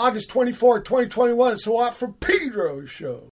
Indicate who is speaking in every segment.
Speaker 1: August 24, 2021. It's a lot from Pedro show.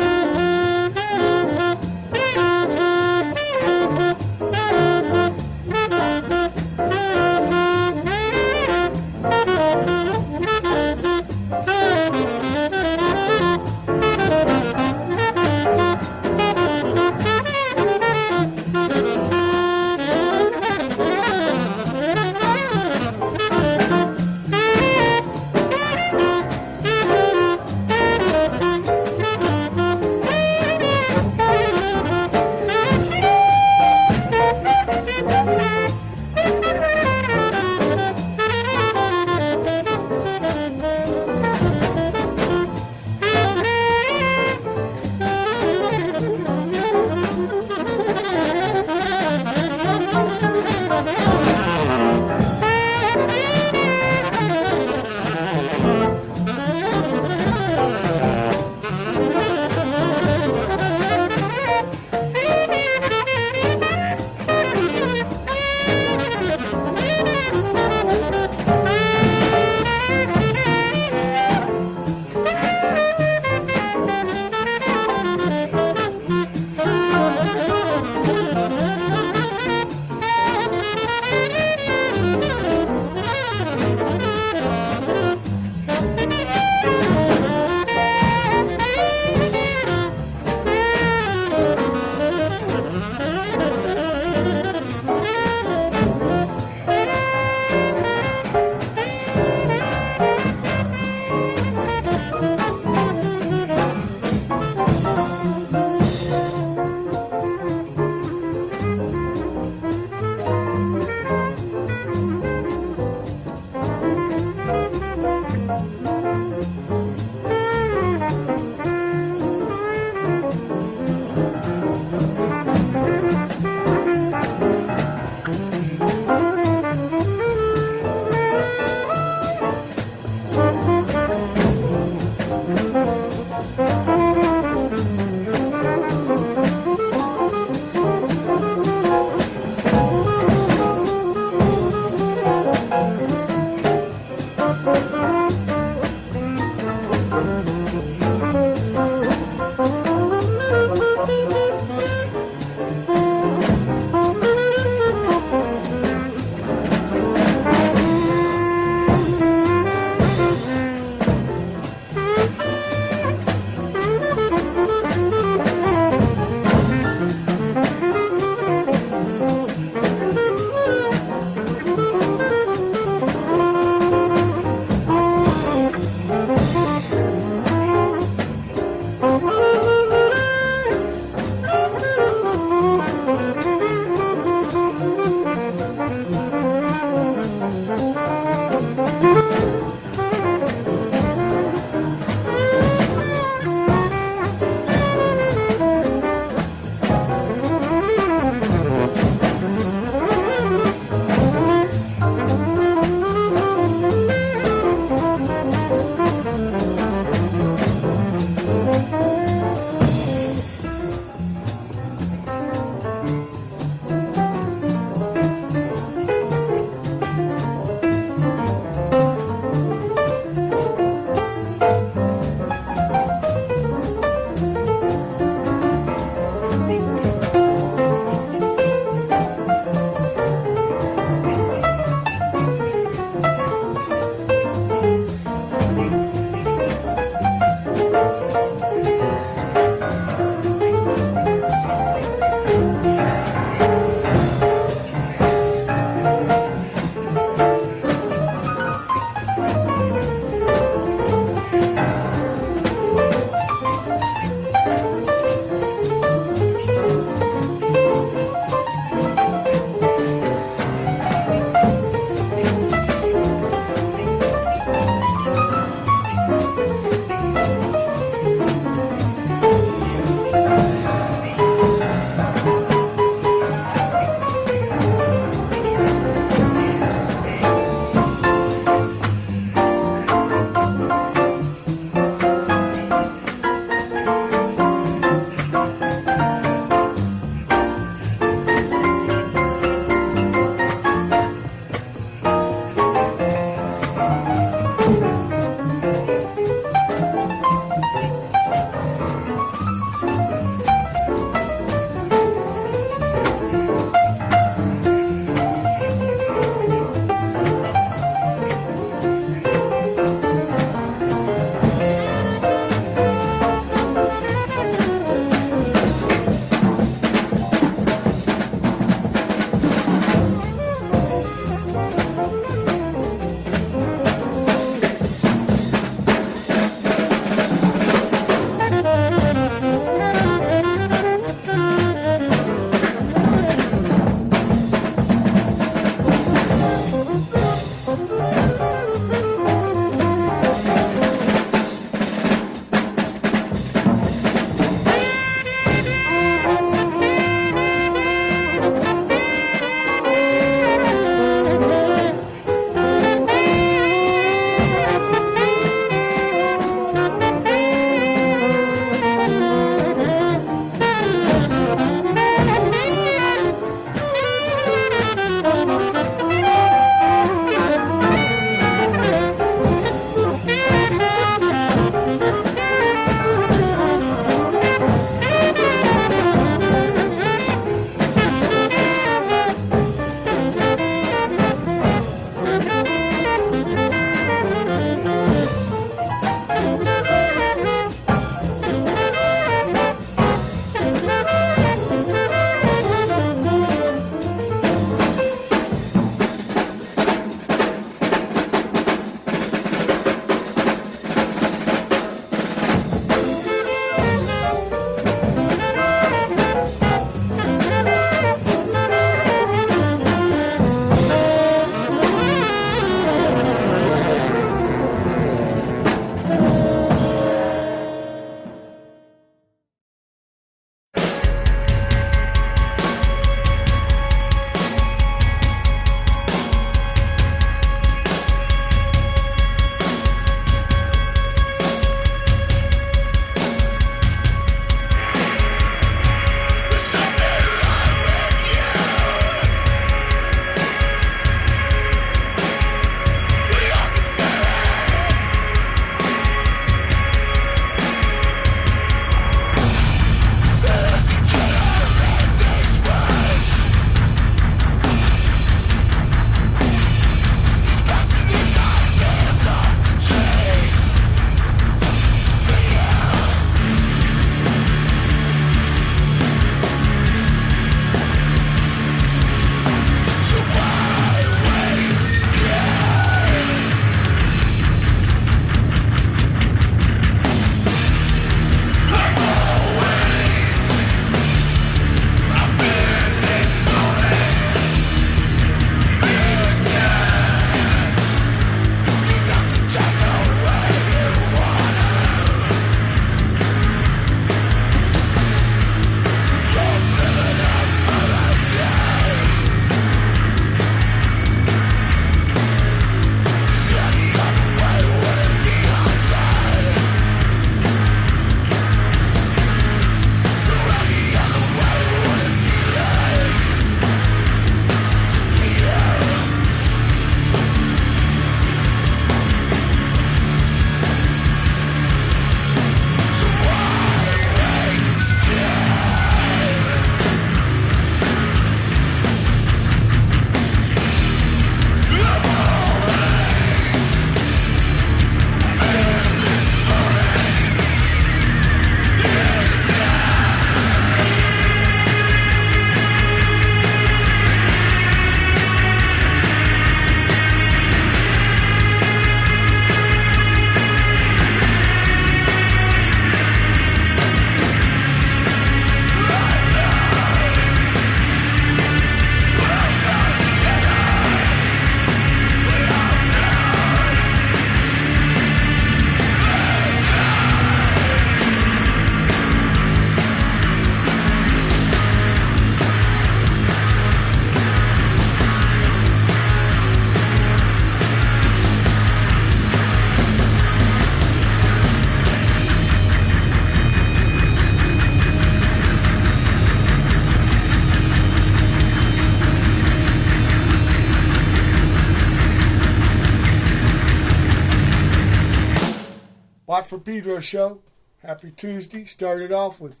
Speaker 1: For Pedro show. Happy Tuesday. Started off with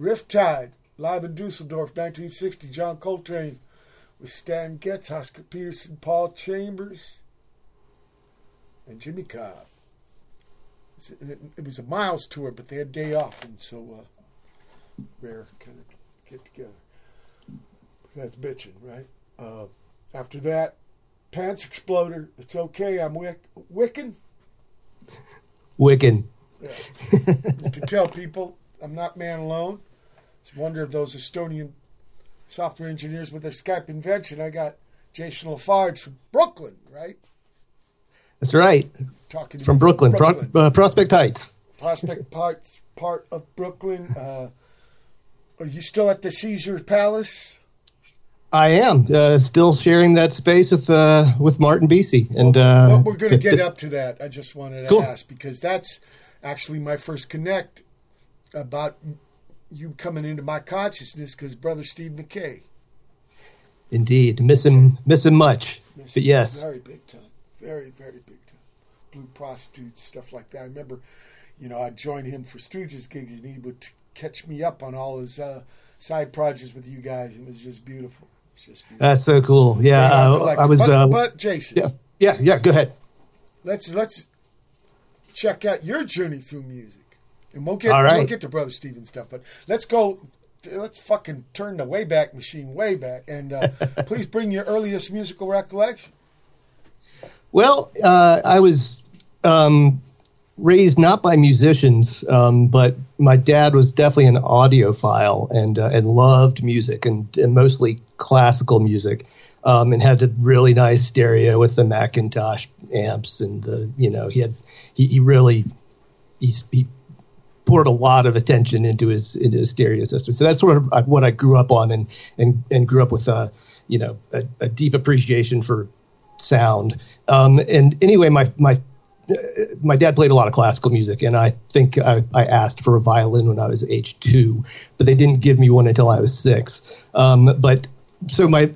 Speaker 1: Rifftide, live in Dusseldorf, 1960. John Coltrane with Stan Getz, Oscar Peterson, Paul Chambers, and Jimmy Cobb. It was a Miles tour, but they had day off, and so uh, rare kind of get together. That's bitching, right? Uh, after that, Pants Exploder. It's okay. I'm wick- wicking.
Speaker 2: Wiccan.
Speaker 1: Yeah. you can tell people I'm not man alone. Just wonder if those Estonian software engineers with their Skype invention. I got Jason Lafarge from Brooklyn, right?
Speaker 2: That's right.
Speaker 1: Talking
Speaker 2: from Brooklyn,
Speaker 1: Brooklyn.
Speaker 2: Pro- uh, Prospect Heights.
Speaker 1: Prospect parts part of Brooklyn. Uh, are you still at the Caesar Palace?
Speaker 2: I am uh, still sharing that space with uh, with Martin Beasy, and
Speaker 1: well,
Speaker 2: uh,
Speaker 1: we're going to get up to that. I just wanted to
Speaker 2: Cool.
Speaker 1: ask because that's actually my first connect about you coming into my consciousness because brother Steve Mackay.
Speaker 2: indeed miss him miss him much.
Speaker 1: Miss
Speaker 2: But
Speaker 1: him
Speaker 2: yes,
Speaker 1: very big time, very very big time. Blue prostitutes, stuff like that. I remember, you know, I'd join him for Stooges gigs, and he would catch me up on all his uh, side projects with you guys. It was just beautiful. Just
Speaker 2: that's so cool. Yeah, uh. I was.
Speaker 1: But,
Speaker 2: uh,
Speaker 1: but Jason,
Speaker 2: yeah, yeah, yeah. Go ahead.
Speaker 1: let's let's check out your journey through music, and we'll get we'll get to Brother Steven stuff. But let's go. Let's fucking turn the Wayback Machine way back, and uh, please bring your earliest musical recollection.
Speaker 2: Well, uh, I was um, raised not by musicians, um, but my dad was definitely an audiophile and uh, and loved music and, and mostly classical music, um, and had a really nice stereo with the McIntosh amps and the you know he had he, he really he's, he poured a lot of attention into his into his stereo system. So that's sort of what I grew up on and and and grew up with a you know a, a deep appreciation for sound. Um, and anyway, my my uh, my dad played a lot of classical music, and I think I, I asked for a violin when I was age two, but they didn't give me one until I was six. Um, but so my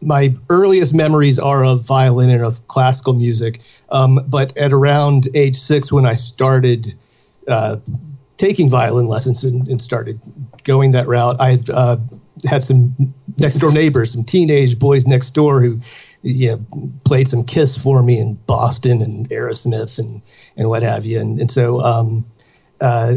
Speaker 2: my earliest memories are of violin and of classical music. Um, but at around age six, when I started uh, taking violin lessons and, and started going that route, I uh, had some next door neighbors, some teenage boys next door who you know, played some Kiss for me in Boston and Aerosmith and, and what have you. And, and so um, uh,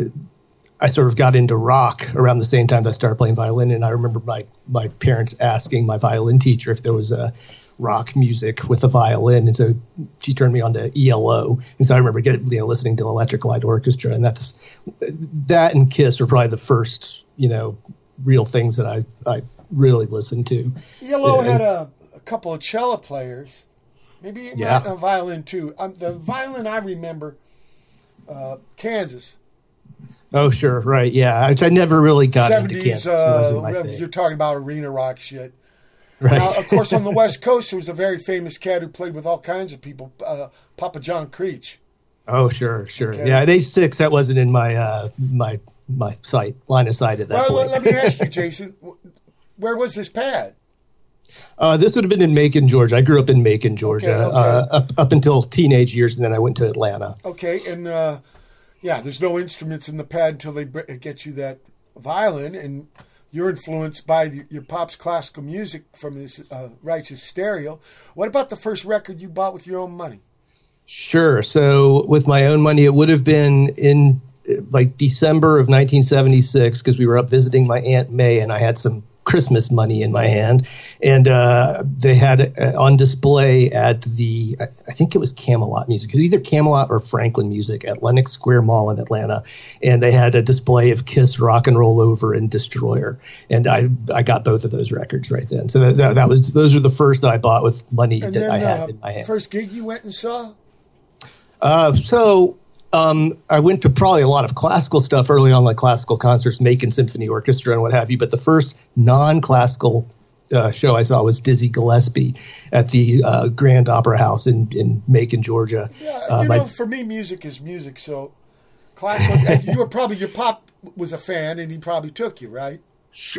Speaker 2: I sort of got into rock around the same time that I started playing violin. And I remember my, my parents asking my violin teacher if there was a rock music with a violin. And so she turned me on to ELO. And so I remember getting, you know, listening to Electric Light Orchestra. And that's that and Kiss were probably the first, you know, real things that I, I really listened to. Yeah,
Speaker 1: had a couple of cello players, maybe
Speaker 2: Yeah.
Speaker 1: a violin too. Um, the violin I remember, uh, Kansas,
Speaker 2: Oh, sure. Right. Yeah. Which I never really got into
Speaker 1: seventies.
Speaker 2: Kansas.
Speaker 1: Uh,
Speaker 2: my
Speaker 1: rev-
Speaker 2: thing.
Speaker 1: you're talking about arena rock shit.
Speaker 2: Right.
Speaker 1: Now, of course, on the West Coast, there was a very famous cat who played with all kinds of people, uh, Papa John Creach.
Speaker 2: Oh, sure, sure.
Speaker 1: Okay.
Speaker 2: Yeah, at age six, that wasn't in my uh, my my sight line of sight at that
Speaker 1: Well,
Speaker 2: point.
Speaker 1: let, let me ask you, Jason, where was this pad?
Speaker 2: Uh, this would have been in Macon, Georgia. I grew up in Macon, Georgia,
Speaker 1: Okay, okay.
Speaker 2: Uh, up up until teenage years, and then I went to Atlanta.
Speaker 1: Okay, and uh, yeah, there's no instruments in the pad until they get you that violin, and you're influenced by the, your pop's classical music from his uh, righteous stereo. What about the first record you bought with your own money?
Speaker 2: Sure. So with my own money, it would have been in uh, like December of 1976 because we were up visiting my aunt May, and I had some Christmas money in my hand, and uh, they had uh, on display at the I, I think it was Camelot Music, it was either Camelot or Franklin Music at Lenox Square Mall in Atlanta, and they had a display of Kiss, Rock and Roll Over, and Destroyer, and I I got both of those records right then. So that, that, that was those are the first that I bought with money
Speaker 1: And
Speaker 2: that
Speaker 1: then
Speaker 2: I had
Speaker 1: uh,
Speaker 2: in my hand.
Speaker 1: first gig you went and saw?
Speaker 2: Uh, so um, I went to probably a lot of classical stuff early on, like classical concerts, Macon Symphony Orchestra, and what have you. But the first non-classical uh, show I saw was Dizzy Gillespie at the uh, Grand Opera House in, in Macon, Georgia.
Speaker 1: Yeah,
Speaker 2: Uh,
Speaker 1: you
Speaker 2: my-
Speaker 1: know, for me, music is music. So classical. you were probably your pop was a fan, and he probably took you right.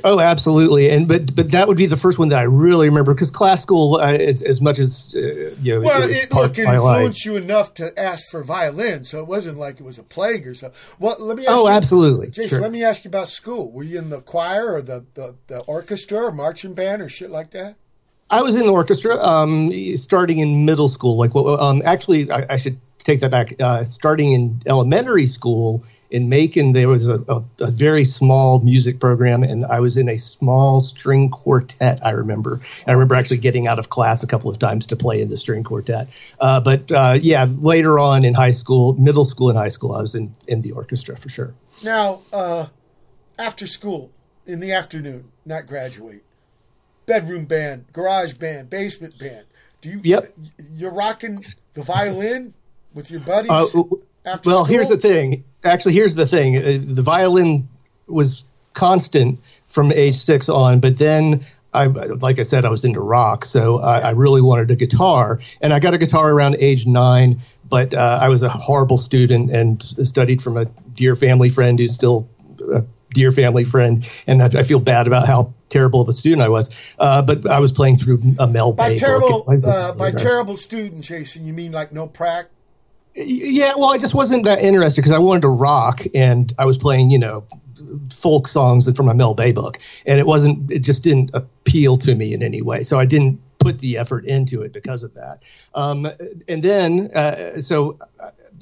Speaker 2: Oh, absolutely, and but but that would be the first one that I really remember because classical, uh, as as much as uh, you know,
Speaker 1: well,
Speaker 2: it,
Speaker 1: it, look, it influenced you enough to ask for violin, so it wasn't like it was a plague or something. Well, let me.
Speaker 2: oh,
Speaker 1: you,
Speaker 2: absolutely,
Speaker 1: Jason.
Speaker 2: Sure.
Speaker 1: Let me ask you about school. Were you in the choir or the the, the orchestra or marching band or shit like that?
Speaker 2: I was in the orchestra, um, starting in middle school. Like, well, um, actually, I, I should take that back. Uh, starting in elementary school in Macon, there was a, a, a, very small music program, and I was in a small string quartet. I remember. And I remember actually getting out of class a couple of times to play in the string quartet. Uh, but uh, yeah, later on in high school, middle school and high school, I was in in the orchestra for sure.
Speaker 1: Now, uh, after school, in the afternoon, not graduate, bedroom band, garage band, basement band. Do you?
Speaker 2: Yep.
Speaker 1: You're rocking the violin with your buddies.
Speaker 2: Uh,
Speaker 1: after
Speaker 2: well,
Speaker 1: school?
Speaker 2: here's the thing. Actually, here's the thing. Uh, the violin was constant from age six on, but then I, like I said, I was into rock, so I, I really wanted a guitar, and I got a guitar around age nine. But uh, I was a horrible student and studied from a dear family friend who's still a dear family friend, and I, I feel bad about how terrible of a student I was. Uh, but I was playing through a Mel Bay
Speaker 1: terrible uh, by terrible student, Jason. You mean like no prac?
Speaker 2: Yeah, well, I just wasn't that interested because I wanted to rock, and I was playing, you know, folk songs from a Mel Bay book, and it wasn't. It just didn't appeal to me in any way, so I didn't put the effort into it because of that. Um, and then, uh, so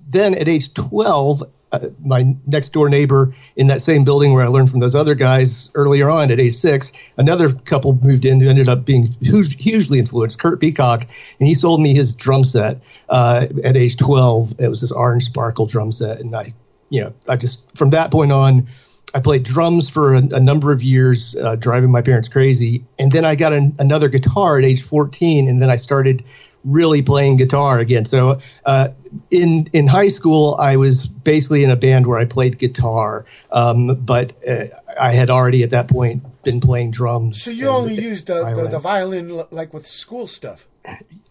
Speaker 2: then at age twelve, uh, my next door neighbor in that same building where I learned from those other guys earlier on at age six, another couple moved in who ended up being huge, hugely influenced, Kurt Peacock, and he sold me his drum set uh, at age 12. It was this orange sparkle drum set, and I, you know, I just from that point on. I played drums for a, a number of years, uh, driving my parents crazy. And then I got an, another guitar at age 14, and then I started really playing guitar again. So uh, in in high school, I was basically in a band where I played guitar, um, but uh, I had already at that point been playing drums.
Speaker 1: So you only used the violin. The, the violin like with school stuff.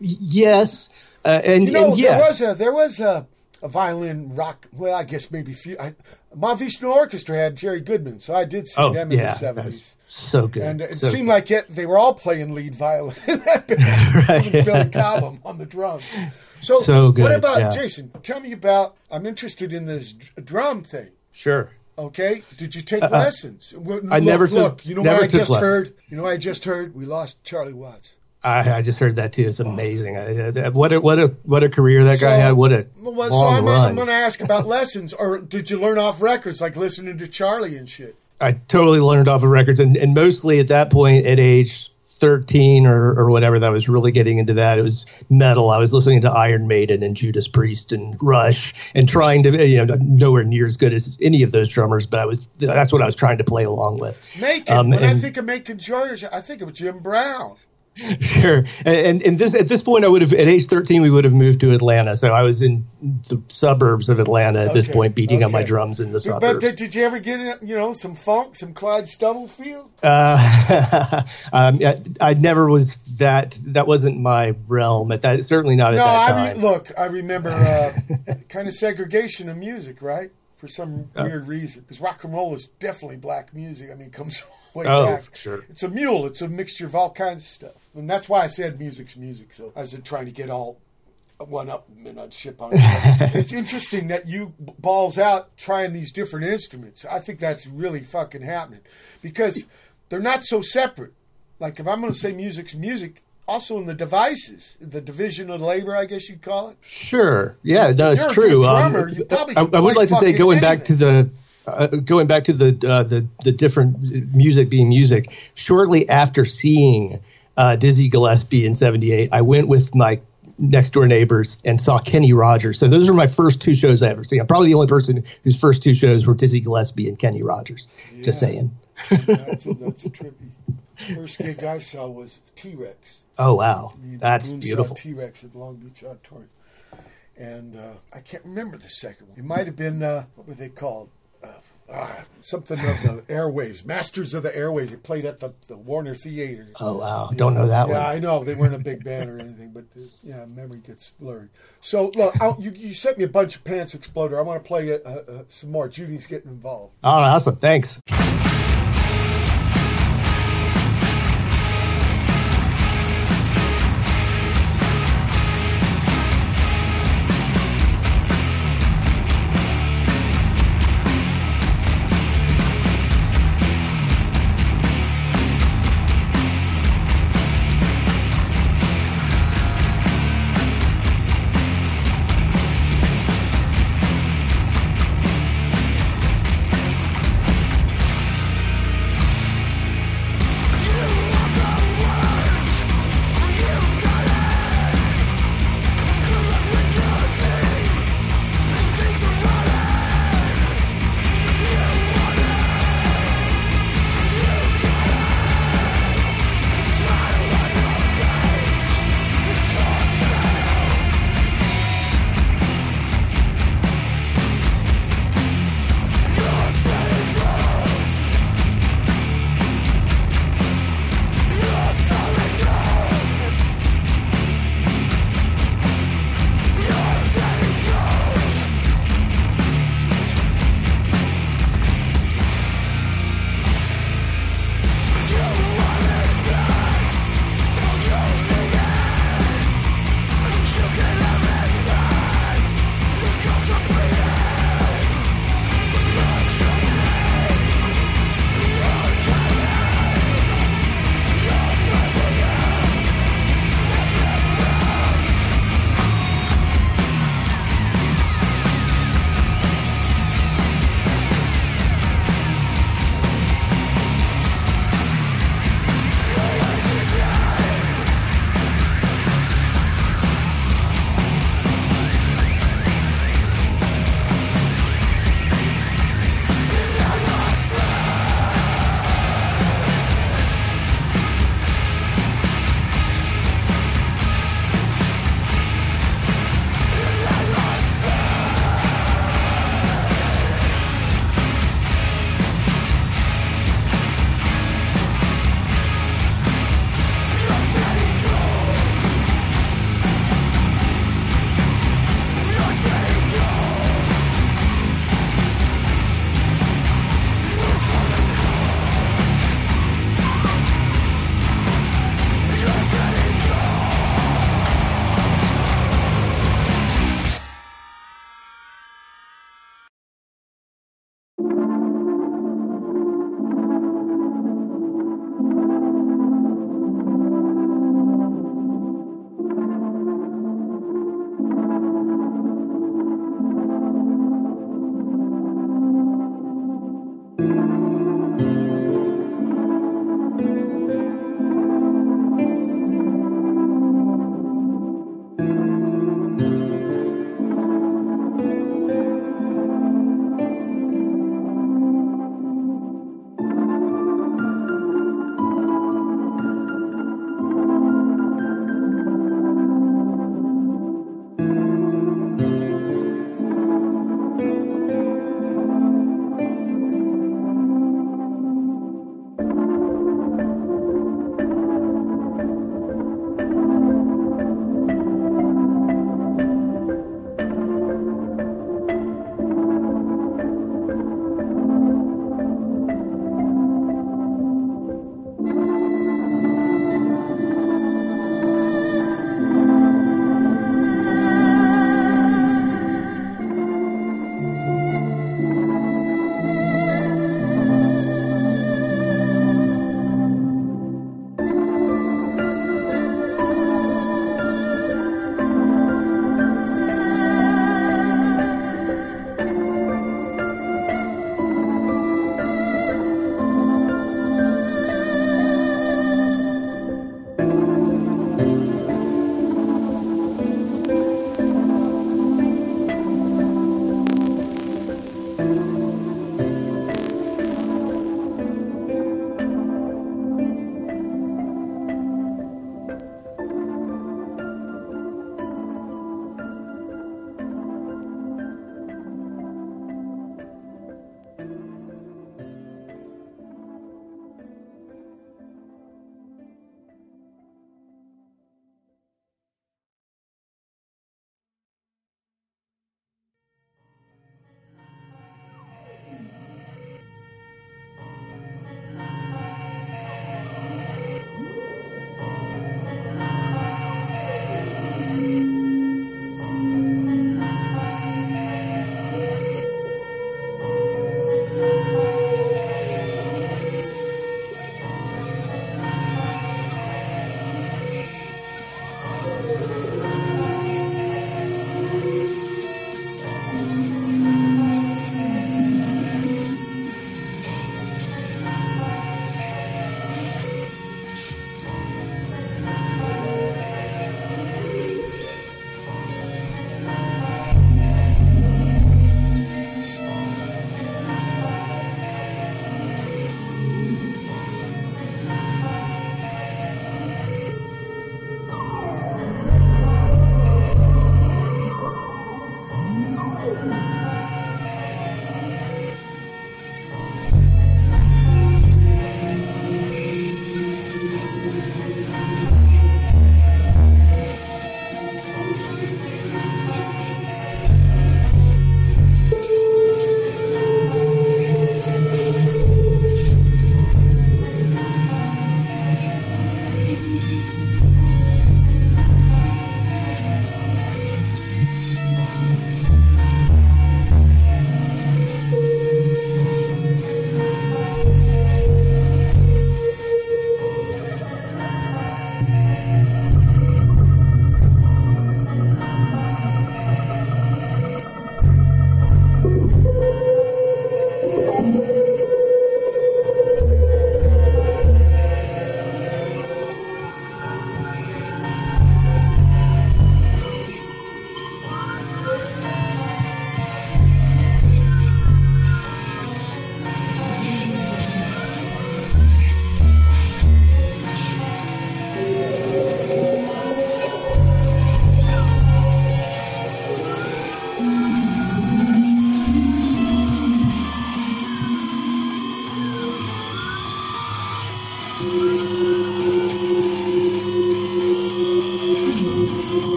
Speaker 2: Yes, uh, and
Speaker 1: you know
Speaker 2: and yes.
Speaker 1: there was a there was a, a violin rock. Well, I guess maybe few. I, Mahavishnu Orchestra had Jerry Goodman, so I did see
Speaker 2: oh,
Speaker 1: them in
Speaker 2: yeah,
Speaker 1: the seventies.
Speaker 2: So good,
Speaker 1: and it
Speaker 2: so
Speaker 1: seemed
Speaker 2: good.
Speaker 1: like it, they were all playing lead violin. right. Billy Cobham on the drums. So,
Speaker 2: so good,
Speaker 1: what about
Speaker 2: yeah.
Speaker 1: Jason? Tell me about. I'm interested in this drum thing.
Speaker 2: Sure.
Speaker 1: Okay. Did you take uh, lessons? Look,
Speaker 2: I never took.
Speaker 1: Look, you know
Speaker 2: never
Speaker 1: what I just
Speaker 2: lessons.
Speaker 1: heard? You know what I just heard? We lost Charlie Watts.
Speaker 2: I, I just heard that too. It's amazing. Oh. What a what a what a career that guy had. What a
Speaker 1: well,
Speaker 2: long
Speaker 1: so I'm,
Speaker 2: run.
Speaker 1: I'm going to ask about lessons, or did you learn off records, like listening to Charlie and shit?
Speaker 2: I totally learned off of records, and, and mostly at that point, at age 13 or, or whatever, that I was really getting into that. It was metal. I was listening to Iron Maiden and Judas Priest and Rush, and trying to, you know, nowhere near as good as any of those drummers, but I was that's what I was trying to play along with.
Speaker 1: Macon. Um, when and, I think of Macon George, I think of Jim Brown.
Speaker 2: Sure, and and this at this point, I would have at age thirteen, we would have moved to Atlanta. So I was in the suburbs of Atlanta at
Speaker 1: okay.
Speaker 2: this point, beating
Speaker 1: okay.
Speaker 2: on my drums in the suburbs.
Speaker 1: But did, did you ever get you know some funk, some Clyde Stubblefield?
Speaker 2: Uh, um, I, I, never was that. That wasn't my realm at that. Certainly not
Speaker 1: no,
Speaker 2: at that
Speaker 1: I
Speaker 2: time.
Speaker 1: Re- look, I remember uh, kind of segregation of music, right? For some uh, weird reason, because rock and roll is definitely black music. I mean, comes way
Speaker 2: oh,
Speaker 1: back.
Speaker 2: sure.
Speaker 1: It's a mule. It's a mixture of all kinds of stuff, and that's why I said music's music. So I wasn't trying to get all one up and on ship on. it's interesting that you balls out trying these different instruments. I think that's really fucking happening because they're not so separate. Like if I'm going to say music's music, also in the devices, the division of labor, I guess you'd call it.
Speaker 2: Sure. Yeah, no, it's true.
Speaker 1: good drummer,
Speaker 2: Um, I, I would like to say going back to the uh, going back to the uh, the the different music being music. Shortly after seeing uh, Dizzy Gillespie in '78, I went with my next door neighbors and saw Kenny Rogers. So those were my first two shows I ever seen. I'm probably the only person whose first two shows were Dizzy Gillespie and Kenny Rogers.
Speaker 1: Yeah.
Speaker 2: Just saying.
Speaker 1: that's, a, that's a trippy. First gig I saw was T Rex.
Speaker 2: Oh wow, that's beautiful.
Speaker 1: T Rex at Long Beach Auditorium, and uh, I can't remember the second one. It might have been uh, what were they called? Uh, ah, something of the airwaves, Masters of the Airwaves. It played at the, the Warner Theater.
Speaker 2: Oh wow, don't know that
Speaker 1: yeah,
Speaker 2: one.
Speaker 1: Yeah, I know they weren't a big band or anything, but uh, yeah, memory gets blurred. So look, I'll, you you sent me a bunch of Pants Exploder. I want to play uh, uh, some more. Judy's getting involved.
Speaker 2: Oh, awesome! Thanks.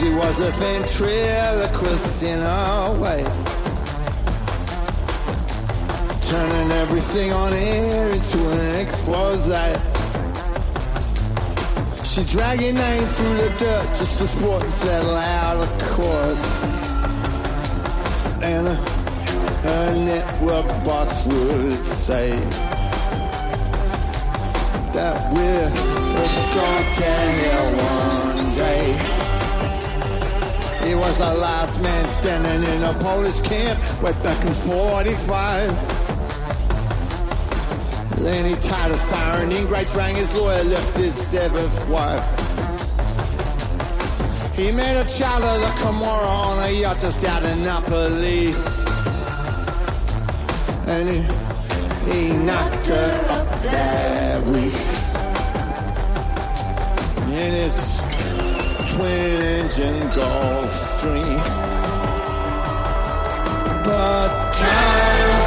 Speaker 3: Susie was a ventriloquist in her way. Turning everything on air into an expose. She dragged your name through the dirt just for sport and settle out of court. And her network boss would say that we're going to hell one day. He was the last man standing in a Polish camp way back in 45. Then he tied a siren in, great rang his lawyer, left his seventh wife. He made a child of the Camorra on a yacht just out in Napoli. And he, he knocked her up that week. In his twin engine Gulfstream. But time's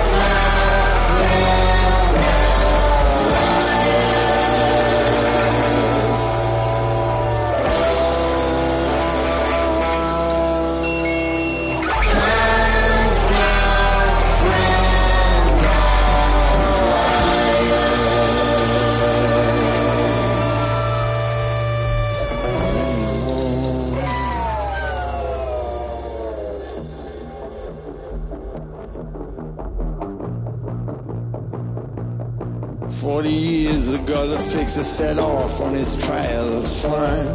Speaker 3: Forty years ago, the fixer set off on his trail of slime.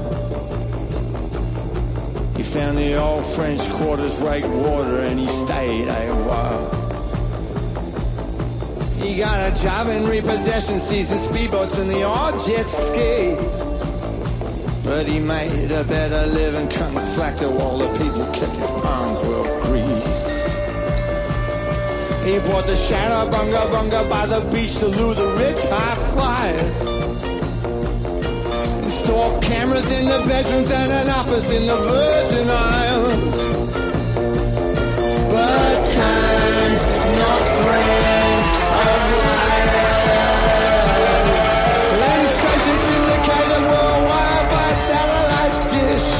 Speaker 3: He found the old French quarters break water and he stayed a while. He got a job in repossession, season speedboats and the odd jet ski. But he made a better living cutting slack to all the people kept his palms well greased. He bought the shadow bunga bunga by the beach to lure the rich high flyers. Installed cameras in the bedrooms and an office in the Virgin Islands. But time's not friend of liars. Land station syndicated worldwide by satellite dish.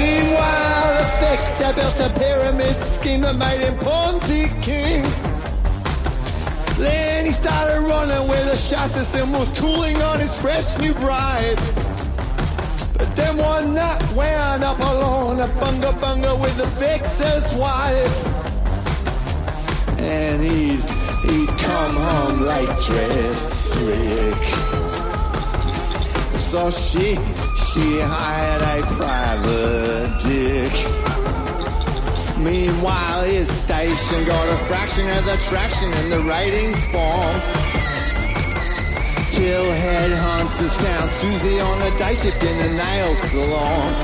Speaker 3: Meanwhile, the fixer built a pyramid scheme that made him Ponzi king. Then he started running with a chassis and was cooling on his fresh new bride. But then one night wound up alone, a bunga bunga with the fixer's wife. And he'd, he'd come home like dressed slick. So she, she hired a private dick. Meanwhile, his station got a fraction of the traction and the ratings bombed. Till headhunters found Susie on a day shift in a nail salon.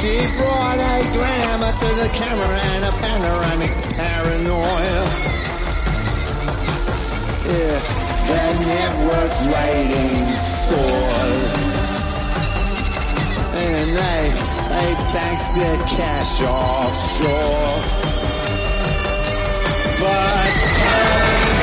Speaker 3: She brought a glamour to the camera and a panoramic paranoia. Yeah, the network's ratings soared. And they, they banked their cash offshore. But time's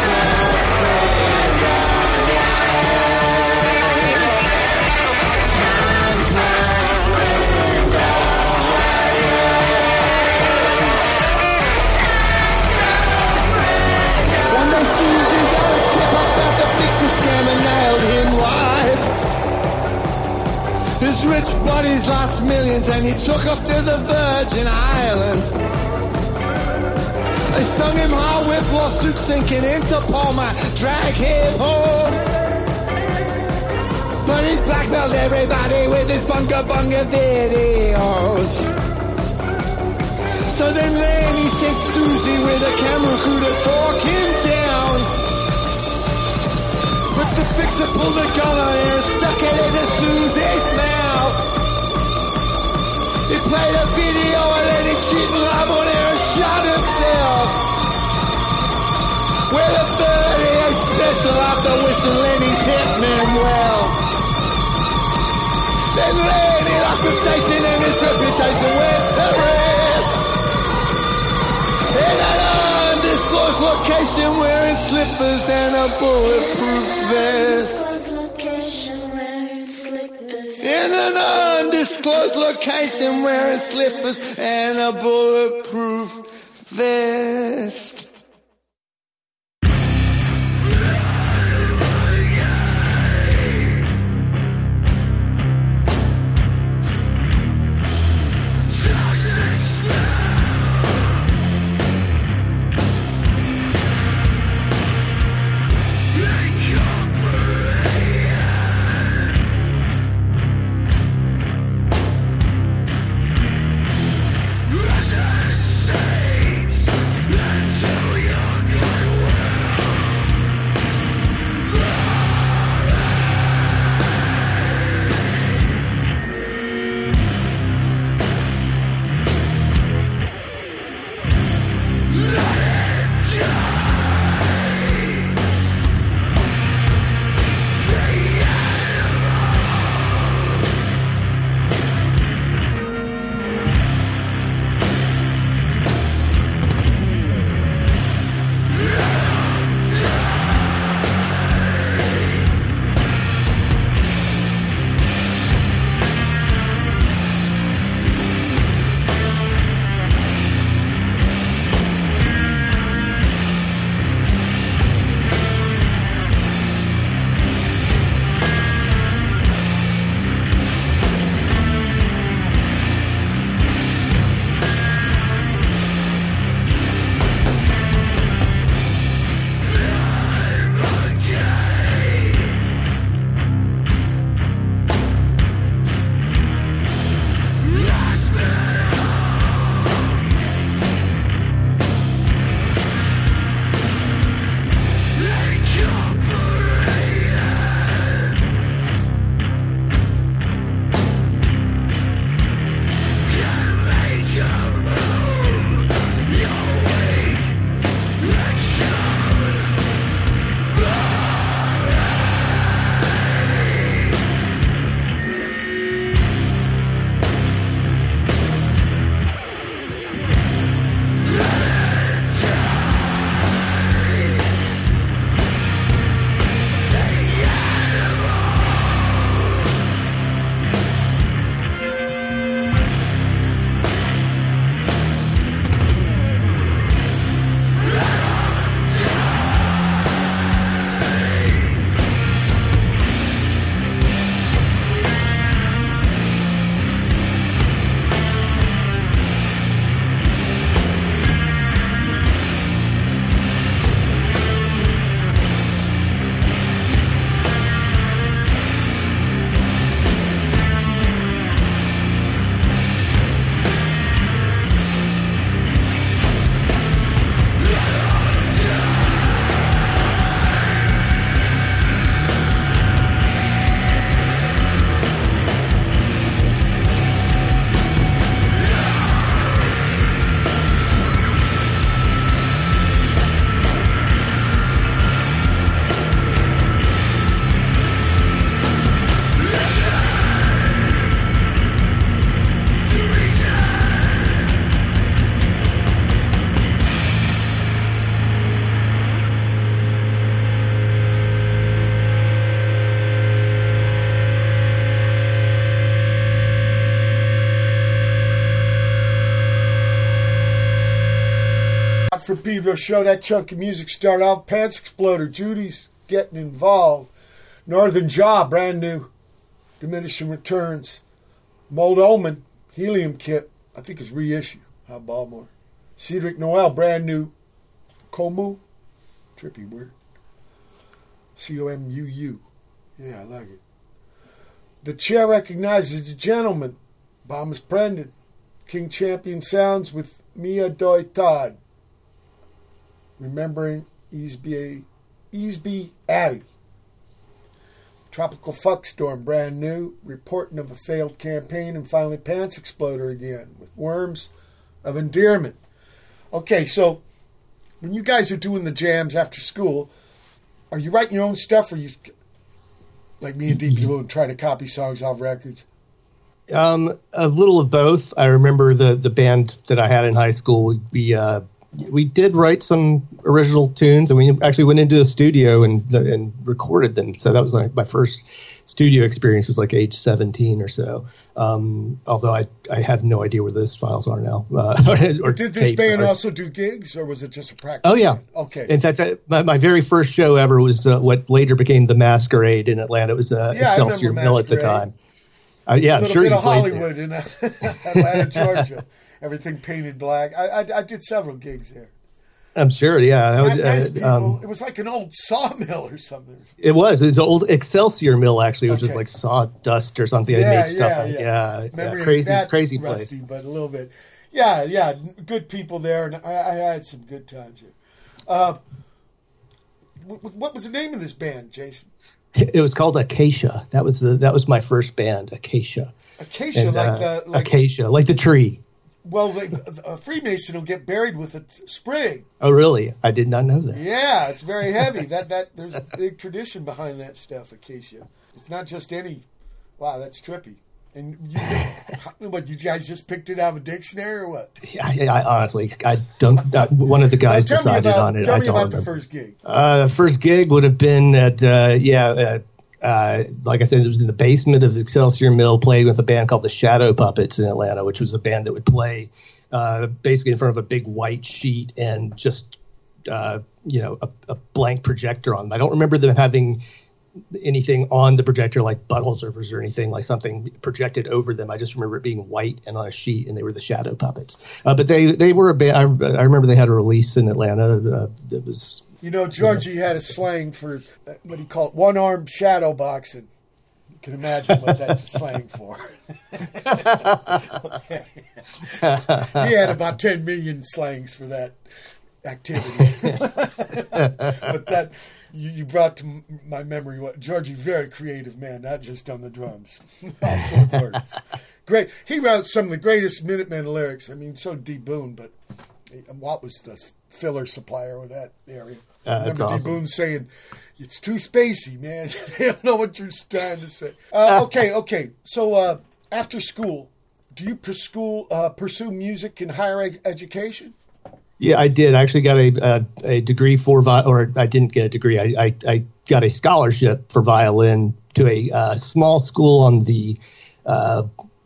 Speaker 3: Rich buddies lost millions and he took off to the Virgin Islands. They stung him hard with lawsuits thinking Interpol might drag him home. But he blackmailed everybody with his bunga bunga videos. So then Lenny sent Susie with a camera crew to talk him down. But the fixer pulled a gun on her and stuck it into Susie's mouth. He played a video and let him cheat and on her and shot himself. With a 38 special after wishing Lenny's hitman well. Then Lenny lost the station and his reputation went to rest. In an undisclosed location wearing slippers and a bulletproof vest. In an undisclosed location wearing slippers and a bulletproof vest.
Speaker 1: Pedro show. That chunk of music start off. Pants Exploder, Judy's getting involved. Northern Jaw, brand new. Diminishing Returns. Mold Omen, Helium Kit, I think it's reissue. How Baltimore. Cedric Noel, brand new. Comuu, trippy word. C O M U U. Yeah, I like it. The chair recognizes the gentleman. Bomis Prendin. King Champion Sounds with Mia Doi Todd. Remembering Easby, Easby Abbey. Tropical Fuck Storm, brand new. Reporting of a failed campaign. And finally, Pants Exploder again with Worms of Endearment. Okay, so when you guys are doing the jams after school, are you writing your own stuff or you, like me and Deep Blue, try to copy songs off records?
Speaker 2: Um, a little of both. I remember the the band that I had in high school would be uh, we did write some original tunes, and we actually went into the studio and and recorded them. So that was like my first studio experience was like age 17 or so. Um, although I I have no idea where those files are now. Uh,
Speaker 1: or did this band are. also do gigs, or was it just a practice?
Speaker 2: Oh yeah,
Speaker 1: band? okay.
Speaker 2: In fact, I, my, my very first show ever was uh, what later became the Masquerade in Atlanta. It was uh,
Speaker 1: yeah,
Speaker 2: Excelsior Mill at the time. Uh, yeah, I'm sure
Speaker 1: bit
Speaker 2: you
Speaker 1: of Hollywood there. in uh, Atlanta, Georgia. Everything painted black. I, I, I did several gigs there.
Speaker 2: I'm sure. Yeah,
Speaker 1: that was, nice uh, um, it was like an old sawmill or something.
Speaker 2: It was. It was an old Excelsior mill actually, which okay. was like sawdust or something.
Speaker 1: Yeah,
Speaker 2: they made stuff.
Speaker 1: Yeah, yeah.
Speaker 2: yeah, crazy, crazy
Speaker 1: rusty,
Speaker 2: place.
Speaker 1: but a little bit. Yeah, yeah. Good people there, and I, I had some good times there. Uh, what was the name of this band, Jason?
Speaker 2: It was called Acacia. That was the that was my first band, Acacia.
Speaker 1: Acacia, and, like uh, the
Speaker 2: like, Acacia, like the tree.
Speaker 1: Well, the, a Freemason will get buried with a sprig.
Speaker 2: Oh, really? I did not know that.
Speaker 1: Yeah, it's very heavy. that that there's a big tradition behind that stuff, acacia. It's not just any. Wow, that's trippy. And you, what you guys just picked it out of a dictionary or what?
Speaker 2: Yeah, I, I honestly, I don't. Uh, one of the guys decided
Speaker 1: about,
Speaker 2: on it.
Speaker 1: Tell
Speaker 2: I
Speaker 1: me
Speaker 2: don't
Speaker 1: about
Speaker 2: remember.
Speaker 1: the first gig.
Speaker 2: Uh, the first gig would have been at uh, yeah. Uh, uh, like I said, it was in the basement of Excelsior Mill, playing with a band called the Shadow Puppets in Atlanta, which was a band that would play uh, basically in front of a big white sheet and just uh, you know a, a, blank projector on them. I don't remember them having anything on the projector like Butthole Surfers or anything like something projected over them. I just remember it being white and on a sheet, and they were the Shadow Puppets. Uh, but they they were a band. I, I, remember they had a release in Atlanta uh, that was
Speaker 1: you know, Georgie had a slang for uh, what he called one armed shadow boxing. You can imagine what that's a slang for. he had about 10 million slangs for that activity. but that you, you, brought to my memory what Georgie, very creative man, not just on the drums, also words. Great. He wrote some of the greatest Minutemen lyrics. I mean, so D. Boon, but what was the filler supplier with that area?
Speaker 2: Uh,
Speaker 1: Remember
Speaker 2: awesome.
Speaker 1: D. Boon saying, "It's too spacey, man. they don't know what you're trying to say." Uh, okay, okay. So uh, after school, do you pursue uh, pursue music in higher ed- education?
Speaker 2: Yeah, I did. I actually got a a, a degree for vi- or I didn't get a degree. I, I, I got a scholarship for violin to a uh, small school on the uh,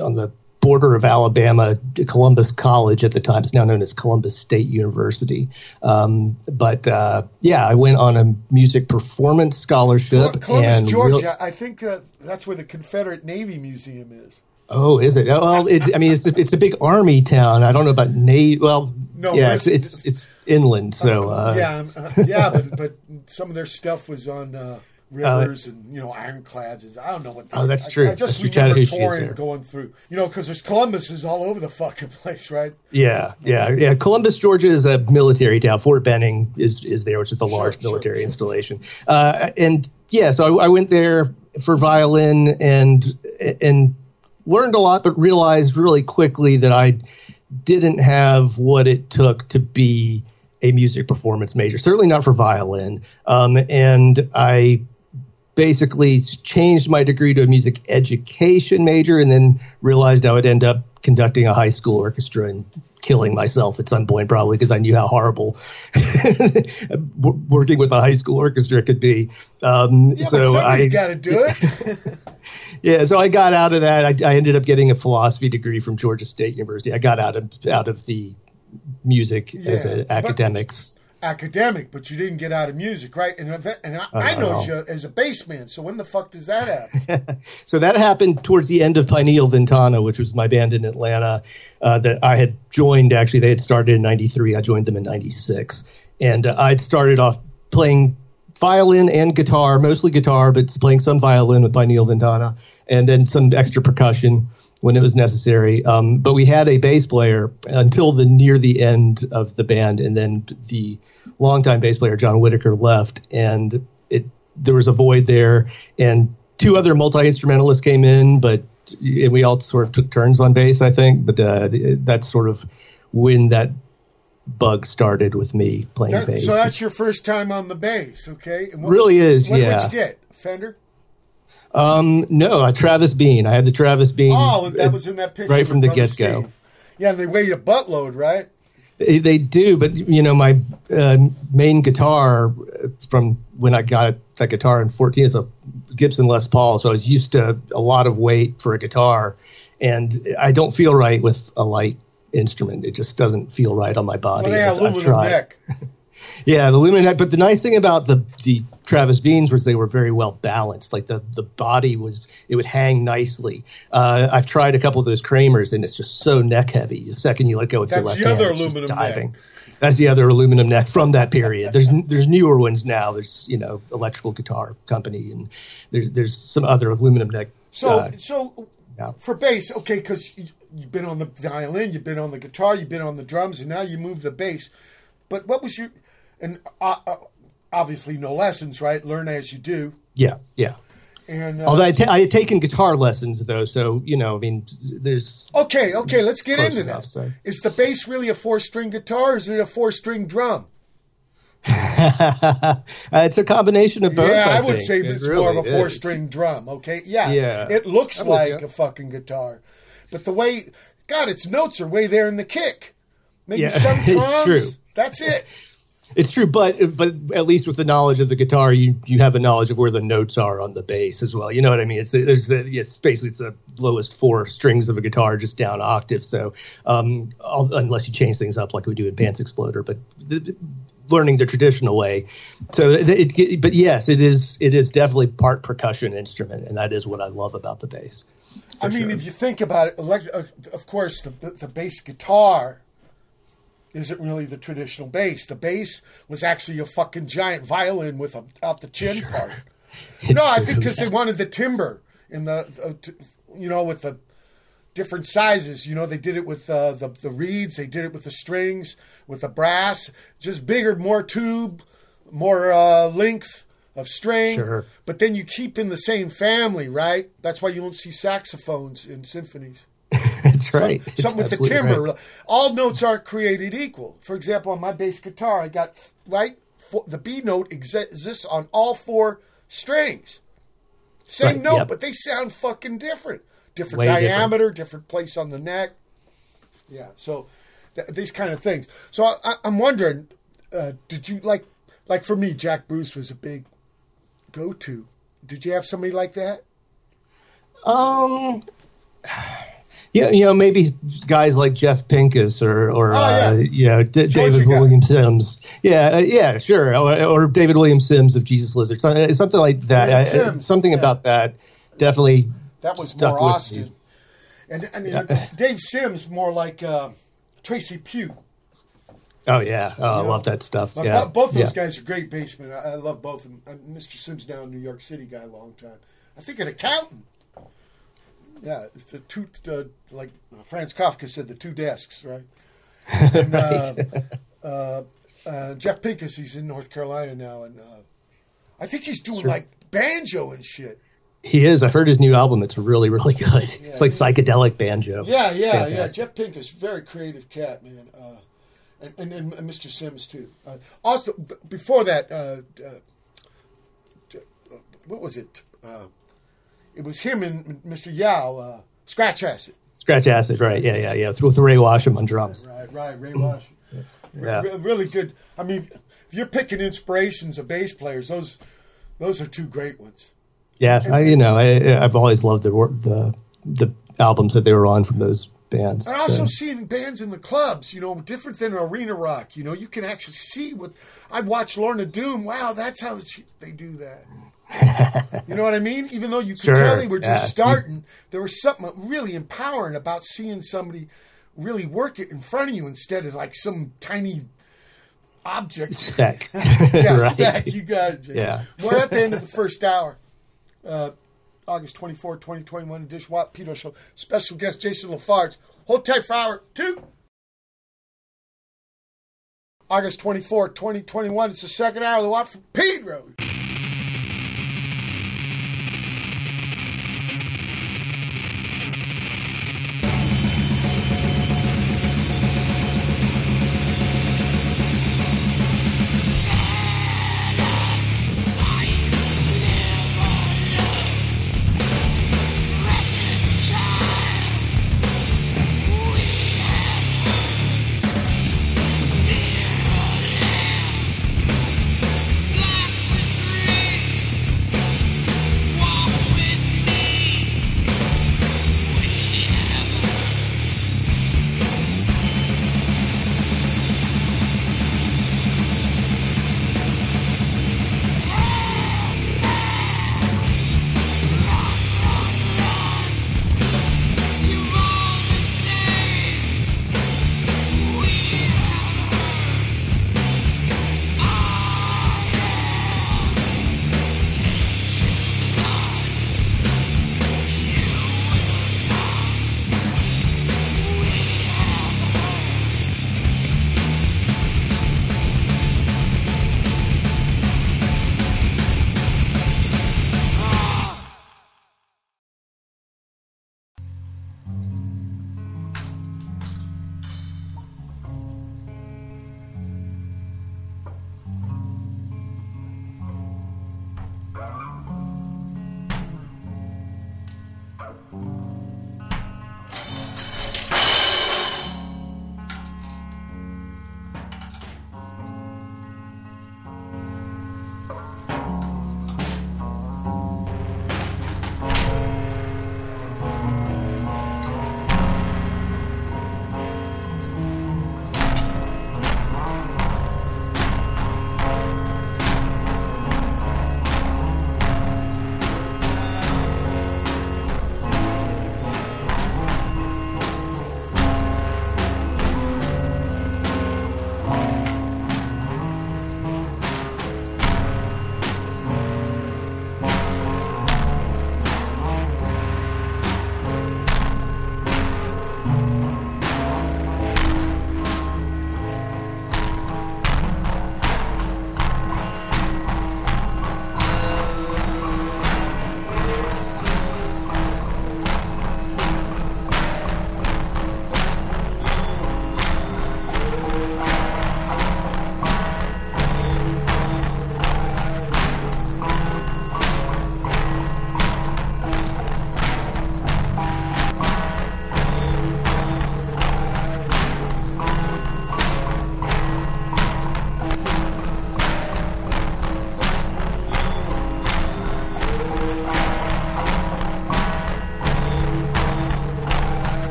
Speaker 2: on the border of Alabama, Columbus College at the time. It's now known as Columbus State University. Um, but uh, yeah, I went on a music performance scholarship.
Speaker 1: Columbus, Georgia. Real- I think uh, that's where the Confederate Navy Museum is.
Speaker 2: Oh, is it? Well, it, I mean, it's a, it's a big army town. I don't know about Navy. Well,
Speaker 1: no,
Speaker 2: yeah, it's, it's, it's inland. So uh,
Speaker 1: yeah, uh, yeah, but but some of their stuff was on uh, rivers uh, and you know ironclads. And, I don't know what.
Speaker 2: Oh, that's true.
Speaker 1: I, I just
Speaker 2: that's
Speaker 1: remember touring going through. You know, because there's Columbus is all over the fucking place, right?
Speaker 2: Yeah, yeah, yeah. Columbus, Georgia is a military town. Fort Benning is is there, which is the
Speaker 1: sure,
Speaker 2: large
Speaker 1: sure,
Speaker 2: military
Speaker 1: sure.
Speaker 2: installation. Uh, and yeah, so I, I went there for violin and and learned a lot, but realized really quickly that I didn't have what it took to be a music performance major. Certainly not for violin. Um, and I basically changed my degree to a music education major and then realized I would end up conducting a high school orchestra and killing myself at some point probably because I knew how horrible working with a high school orchestra could be. Um,
Speaker 1: yeah,
Speaker 2: so
Speaker 1: but
Speaker 2: I
Speaker 1: got to do it.
Speaker 2: yeah, so I got out of that. I, I, ended up getting a philosophy degree from Georgia State University. I got out of out of the music
Speaker 1: Yeah,
Speaker 2: as a, academics.
Speaker 1: Academic, but you didn't get out of music, right? And and I, I know you as a bassman. So when the fuck does that happen?
Speaker 2: So that happened towards the end of Pineal Ventana, which was my band in Atlanta uh, that I had joined. Actually, they had started in '93. I joined them in '96, and uh, I'd started off playing violin and guitar, mostly guitar, but playing some violin with Pineal Ventana, and then some extra percussion when it was necessary. Um, but we had a bass player until the near the end of the band, and then the longtime bass player John Whitaker left, and it there was a void there, and two other multi instrumentalists came in, but and we all sort of took turns on bass, I think. But uh, that's sort of when that bug started with me playing
Speaker 1: That-
Speaker 2: bass.
Speaker 1: so that's your first time on the bass, okay? And what,
Speaker 2: really is,
Speaker 1: what,
Speaker 2: yeah.
Speaker 1: What'd you get? Fender?
Speaker 2: Um, no, uh, Travis Bean. I had the Travis Bean.
Speaker 1: Oh, that was in that picture.
Speaker 2: right from the get-go.
Speaker 1: Yeah, they weighed a buttload, right?
Speaker 2: They, they do, but you know, my uh, main guitar from when I got that guitar in 14 is a Gibson Les Paul, so I was used to a lot of weight for a guitar, and I don't feel right with a light instrument. It just doesn't feel right on my body.
Speaker 1: Well, have
Speaker 2: I've- I've tried.
Speaker 1: neck.
Speaker 2: Yeah, the aluminum neck. But the nice thing about the the Travis Beans was they were very well balanced. Like the the body was, it would hang nicely. Uh, I've tried a couple of those Kramers, and it's just so neck heavy. The second you let go with your left
Speaker 1: the
Speaker 2: hand,
Speaker 1: other
Speaker 2: it's just
Speaker 1: aluminum neck.
Speaker 2: diving. That's the other aluminum neck from that period. There's there's newer ones now. There's you know electrical guitar company, and there, there's some other aluminum neck.
Speaker 1: So,
Speaker 2: uh,
Speaker 1: so
Speaker 2: yeah.
Speaker 1: for bass, okay, because you, you've been on the violin, you've been on the guitar, you've been on the drums, and now you move the bass. But what was your, and uh, uh, obviously no lessons, right? Learn as you do.
Speaker 2: yeah, yeah.
Speaker 1: And uh,
Speaker 2: Although I, ta- had taken guitar lessons though, so you know, I mean, there's
Speaker 1: okay, okay, let's get into
Speaker 2: enough,
Speaker 1: that.
Speaker 2: so.
Speaker 1: Is the bass really a four-string guitar, or is it a four-string drum?
Speaker 2: Uh, it's a combination of both.
Speaker 1: yeah, I,
Speaker 2: I,
Speaker 1: would say
Speaker 2: It
Speaker 1: it's
Speaker 2: really
Speaker 1: more of a four-string drum. Okay, yeah,
Speaker 2: Yeah.
Speaker 1: it looks like
Speaker 2: you.
Speaker 1: a fucking guitar, but the way, God, its notes are way there in the kick. Maybe
Speaker 2: Yeah,
Speaker 1: some
Speaker 2: it's
Speaker 1: toms. That's it.
Speaker 2: It's true, but but at least with the knowledge of the guitar, you you have a knowledge of where the notes are on the bass as well. You know what I mean? It's there's it's basically the lowest four strings of a guitar just down octave. So um, unless you change things up like we do in Pants Exploder, but the, learning the traditional way. So it, it, but yes, it is it is definitely part percussion instrument, and that is what I love about the bass.
Speaker 1: I mean,
Speaker 2: sure.
Speaker 1: if you think about it, elect- uh, of course, the, the the bass guitar isn't really the traditional bass. The bass was actually a fucking giant violin with a out the chin part. No, I think because they wanted the timber in the, uh, t- you know, with the different sizes. You know, they did it with uh, the the reeds. They did it with the strings, with the brass. Just bigger, more tube, more uh, length of string.
Speaker 2: Sure.
Speaker 1: But then you keep in the same family, right? That's why you don't see saxophones in symphonies.
Speaker 2: That's right. It's
Speaker 1: Something with the timbre.
Speaker 2: right.
Speaker 1: All notes aren't created equal. For example, on my bass guitar, I got right. Four, the B note exists on all four strings. Same
Speaker 2: Right,
Speaker 1: note,
Speaker 2: yep.
Speaker 1: but they sound fucking different. Different
Speaker 2: Way different.
Speaker 1: diameter, different. place on the neck. Yeah, so th- these kind of things. So I, I, I'm wondering, uh, did you like, like for me, Jack Bruce was a big go-to. Did you have somebody like that?
Speaker 2: Um, yeah, you know, maybe guys like Jeff Pinkus or, or
Speaker 1: Oh, yeah.
Speaker 2: uh, you know, D- David
Speaker 1: guy.
Speaker 2: William Sims. Yeah, uh, yeah, sure. Or, or David William Sims of Jesus Lizard. Something, something like that. I- something
Speaker 1: yeah.
Speaker 2: about that definitely.
Speaker 1: That was more Austin. And, and you know, Dave Sims more like uh, Tracy Pew.
Speaker 2: Oh yeah, oh, I
Speaker 1: know,
Speaker 2: love that stuff.
Speaker 1: But
Speaker 2: yeah,
Speaker 1: both those
Speaker 2: yeah.
Speaker 1: guys are great basemen. I, I love both of them. Uh, Mr. Sims down a New York City guy, a long time. I think an accountant. Yeah, it's a two, uh, like Franz Kafka said, the two desks, right? And, uh, uh, uh, Jeff Pinkus, he's in North Carolina now, and uh, I think he's doing
Speaker 2: Sure.
Speaker 1: like banjo and shit.
Speaker 2: He is. I've heard his new album. It's really, really good. It's like psychedelic banjo.
Speaker 1: Yeah, yeah, yeah.
Speaker 2: Fantastic.
Speaker 1: Jeff Pinkus, very creative cat, man. Uh, and, and, and, Mr. Sims too. Uh, also, b- before that, uh, uh, uh, what was it? It was him and Mr. Yow, uh, Scratch Acid.
Speaker 2: Scratch acid, right? Yeah, yeah, yeah. With Ray Washam on drums.
Speaker 1: Right, right. Ray Wash.
Speaker 2: Yeah.
Speaker 1: Re- really good. I mean, if you're picking inspirations of bass players, those those are two great ones.
Speaker 2: Yeah, I, you know, I, I've always loved the the the albums that they were on from those bands.
Speaker 1: And also
Speaker 2: so.
Speaker 1: seeing bands in the clubs, you know, different than arena rock. You know, you can actually see what I'd watch Lorna Doom. Wow, that's how she, they do that. You know what I mean? Even though you could
Speaker 2: Sure,
Speaker 1: tell they were just
Speaker 2: yeah.
Speaker 1: starting, there was something really empowering about seeing somebody really work it in front of you instead of like some tiny object.
Speaker 2: Speck.
Speaker 1: yeah,
Speaker 2: right.
Speaker 1: spec. You got it. Jason.
Speaker 2: Yeah.
Speaker 1: We're at the end of the first hour. Uh, August 24, 2021 edition Watt Pedro Show. Special guest Jason Lafarge. Hold tight for hour two. August 24, 2021. It's the second hour of the Watt from Pedro.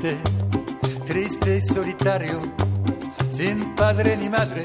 Speaker 4: Triste, y solitario, sin padre ni madre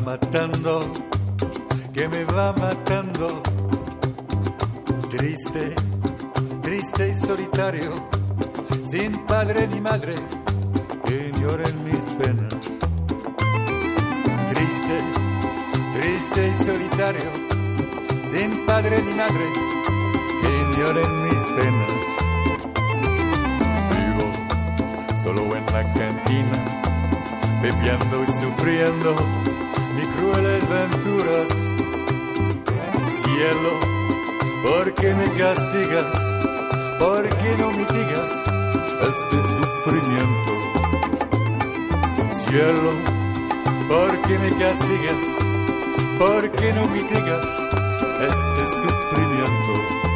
Speaker 4: matando, que me va matando. Triste, triste y solitario, sin padre ni madre que lloren mis penas. Triste, triste y solitario, sin padre ni madre que lloren mis penas. Vivo solo en la cantina, bebiendo y sufriendo crueles venturas. Cielo, ¿por qué me castigas? ¿Por qué no mitigas este sufrimiento? Cielo, ¿por qué me castigas? ¿Por qué no mitigas este sufrimiento?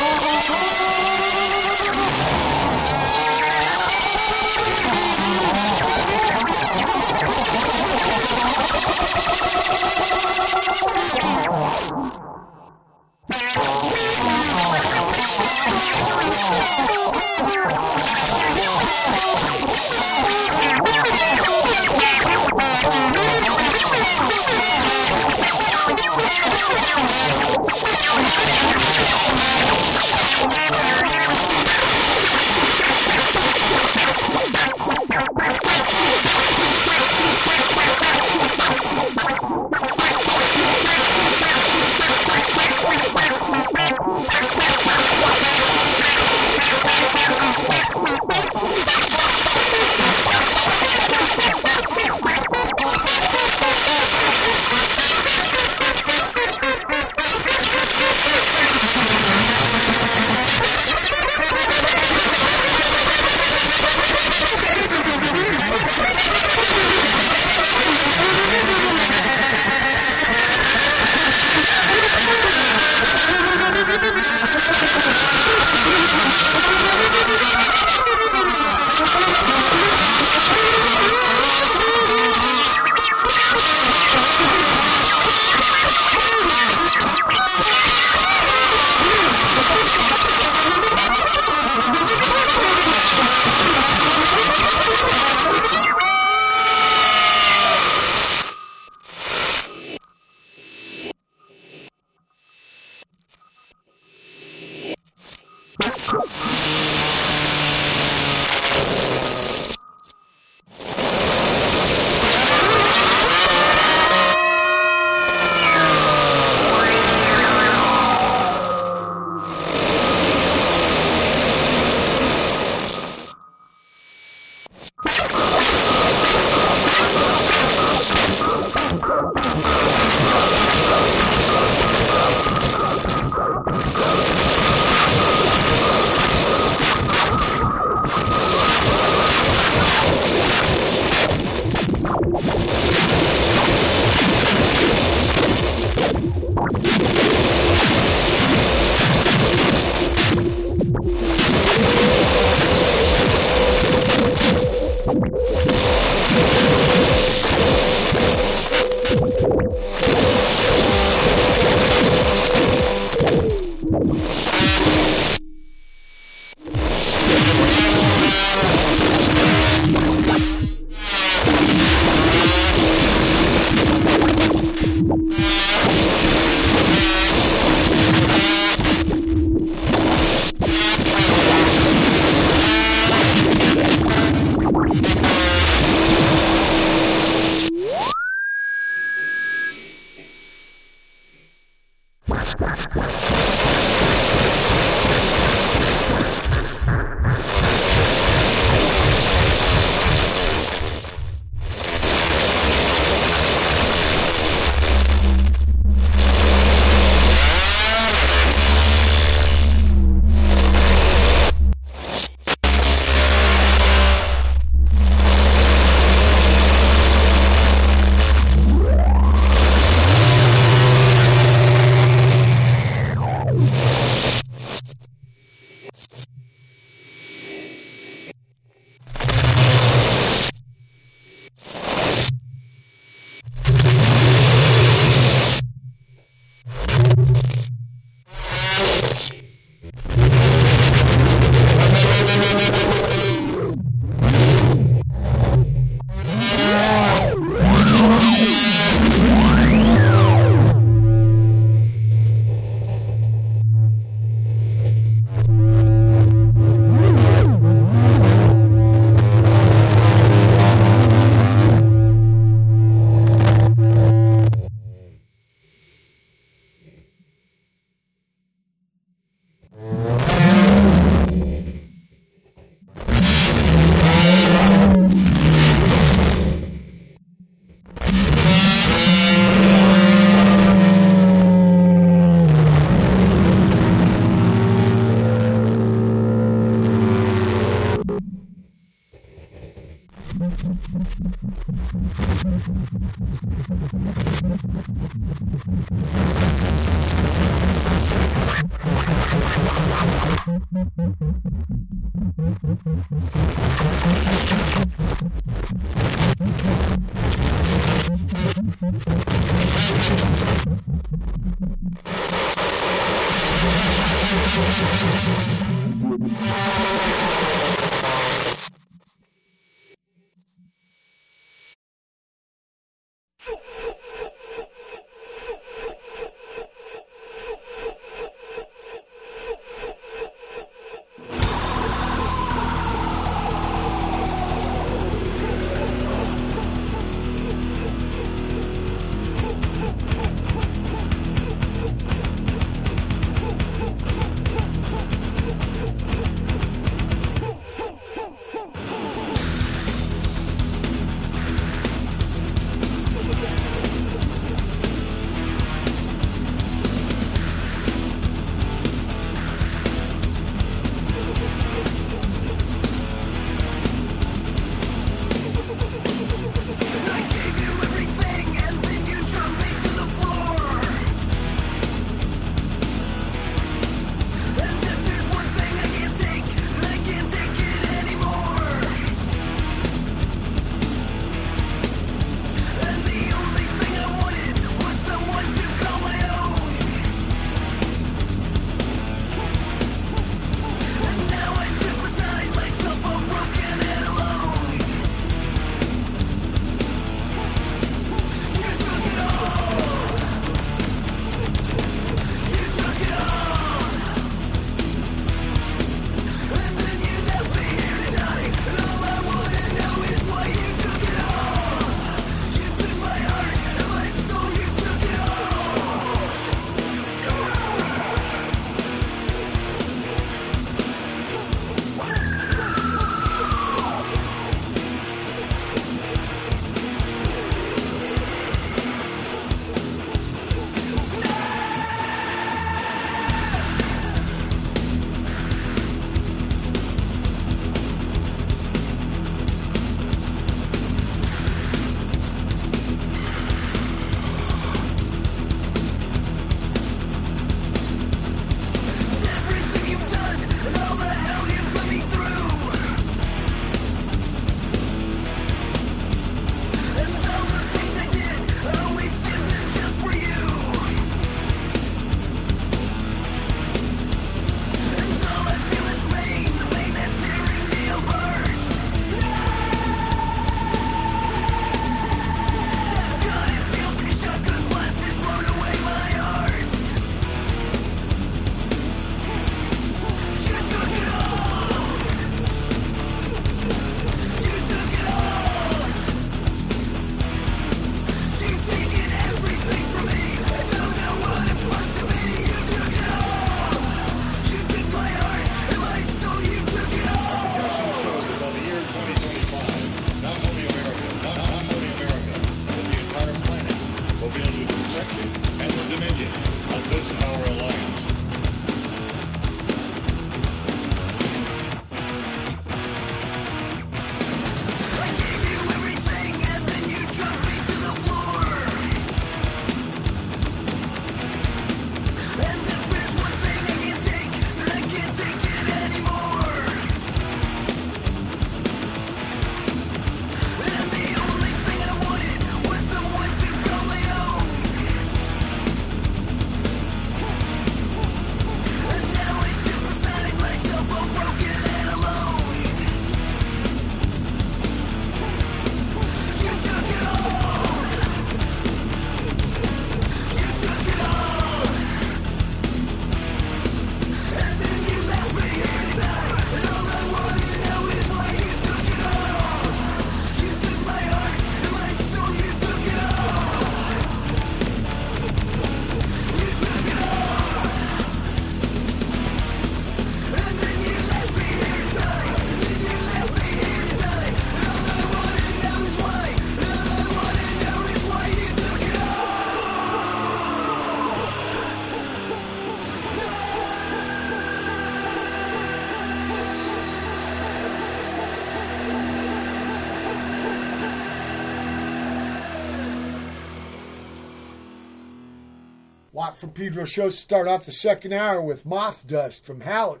Speaker 1: For Pedro show. Start off the second hour with Moth Dust from Hallux.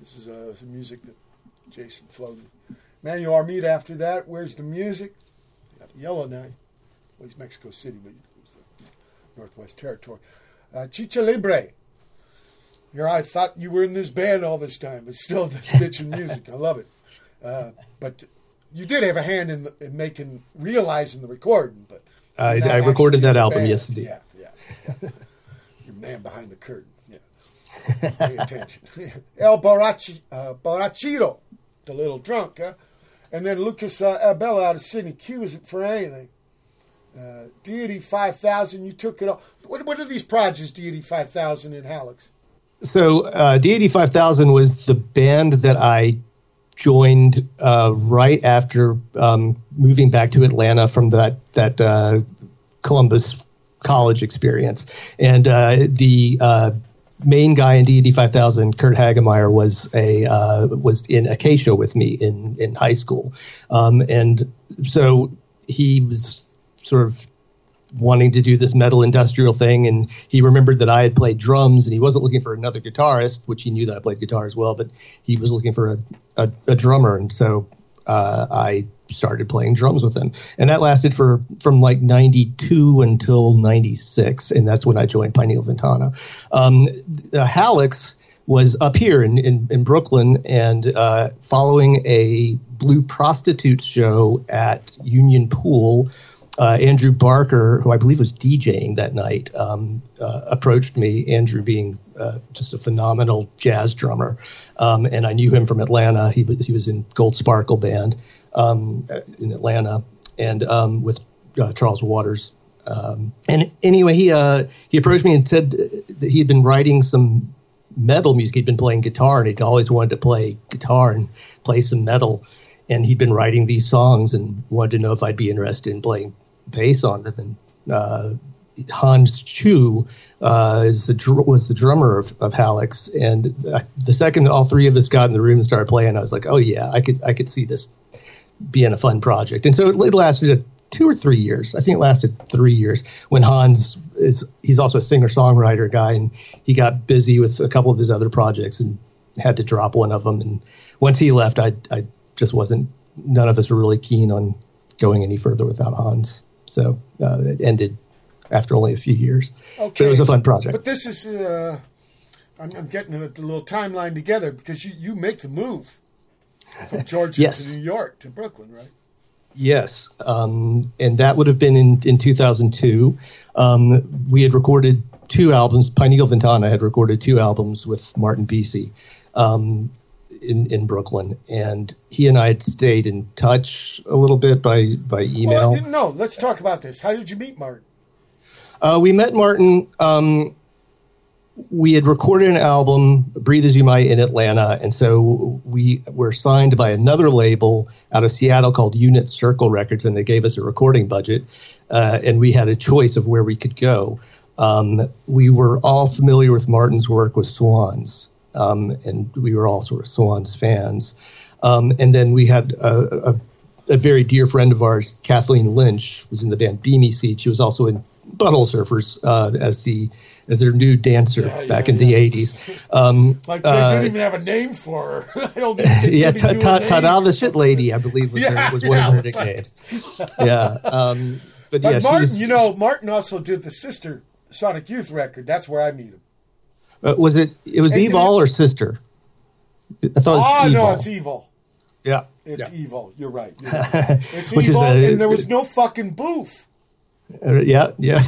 Speaker 1: This is uh, some music that Jason floated. Manuel Armida after that. Where's the music? Got Yellowknife. Well, he's Mexico City, but Northwest Territory. Uh, Chicha Libre. Here, I thought you were in this band all this time, but still this bitchin' music. I love it. Uh, but you did have a hand in, the, in making, realizing the recording, but
Speaker 2: I, I recorded that album,
Speaker 1: band.
Speaker 2: yes.
Speaker 1: Yeah, yeah. yeah. Your man behind the curtain. Yeah. Pay attention. El Barachi, uh, Barachiro, the little drunk, huh? And then Lucas uh, Abela out of Sydney. Q isn't for anything. Uh, Deity 5000, you took it all. What, what are these projects, Deity 5000 in Hallux?
Speaker 2: So uh, Deity five thousand was the band that I joined uh, right after um, moving back to Atlanta from that that uh, Columbus college experience, and uh, the uh, main guy in Deity five thousand, Kurt Hagemeyer, was a uh, was in Acacia with me in in high school, um, and so he was sort of wanting to do this metal industrial thing. And he remembered that I had played drums and he wasn't looking for another guitarist which he knew that I played guitar as well but he was looking for a, a, a drummer. And so uh, I started playing drums with him and that lasted for from like 92 until 96 and that's when I joined Pineal Ventana um, Hallux was up here in, in, in Brooklyn and uh, following a Blue prostitute show at Union Pool uh, Andrew Barker, who I believe was DJing that night, um, uh, approached me. Andrew being uh, just a phenomenal jazz drummer, um, and I knew him from Atlanta. He he was in Gold Sparkle band um, in Atlanta, and um, with uh, Charles Waters. Um, and anyway, he uh, he approached me and said that he had been writing some metal music. He'd been playing guitar, and he'd always wanted to play guitar and play some metal. And he'd been writing these songs and wanted to know if I'd be interested in playing bass on them. And uh, Hans Chew uh, is the dr- was the drummer of, of and uh, the second all three of us got in the room and started playing, I was like, oh yeah, I could I could see this being a fun project. And so it, lasted two or three years. I think it lasted three years. When Hans is he's also a singer songwriter guy, and he got busy with a couple of his other projects and had to drop one of them. And once he left, I I just wasn't. None of us were really keen on going any further without Hans. So uh, it ended after only a few years. But it was a fun project.
Speaker 1: But this is, uh, I'm, I'm getting a, little timeline together because you, you make the move from Georgia
Speaker 2: Yes.
Speaker 1: to New York to Brooklyn, right?
Speaker 2: Yes, um, and that would have been in in 2002. Um, we had recorded two albums. Pineal Ventana had recorded two albums with Martin Bisi um, in in Brooklyn, and he and I had stayed in touch a little bit by by email.
Speaker 1: didn't know. Let's talk about this. How did you meet Martin?
Speaker 2: Uh, we met Martin. Um, we had recorded an album, "Breathe as You Might," in Atlanta, and so we were signed by another label out of Seattle called Unit Circle Records, and they gave us a recording budget, uh, and we had a choice of where we could go. Um, we were all familiar with Martin's work with Swans, um, and we were all sort of Swans fans. Um, and then we had a, a a very dear friend of ours, Kathleen Lynch, was in the band Beme Seed. She was also in Butthole Surfers uh, as the as their new dancer
Speaker 1: Yeah,
Speaker 2: back
Speaker 1: yeah,
Speaker 2: in the eighties. Um,
Speaker 1: Like, they
Speaker 2: uh,
Speaker 1: didn't even have a name for her. I don't think
Speaker 2: yeah,
Speaker 1: even knew
Speaker 2: Ta Ta
Speaker 1: name.
Speaker 2: Ta the shit lady, I believe was,
Speaker 1: Yeah,
Speaker 2: her, was one of her
Speaker 1: it's like-
Speaker 2: nicknames. yeah, um, but,
Speaker 1: But
Speaker 2: yeah,
Speaker 1: Martin,
Speaker 2: she's,
Speaker 1: you know, Martin also did the sister Sonic Youth record. That's where I meet him.
Speaker 2: uh, was it it was
Speaker 1: Hey,
Speaker 2: Evil or Sister? I thought
Speaker 1: Oh,
Speaker 2: it was
Speaker 1: no,
Speaker 2: Evil.
Speaker 1: it's evil.
Speaker 2: yeah,
Speaker 1: It's
Speaker 2: yeah.
Speaker 1: evil. You're right. You're right. It's
Speaker 2: Which
Speaker 1: evil,
Speaker 2: a-
Speaker 1: and there was no fucking booth.
Speaker 2: Uh, yeah, yeah.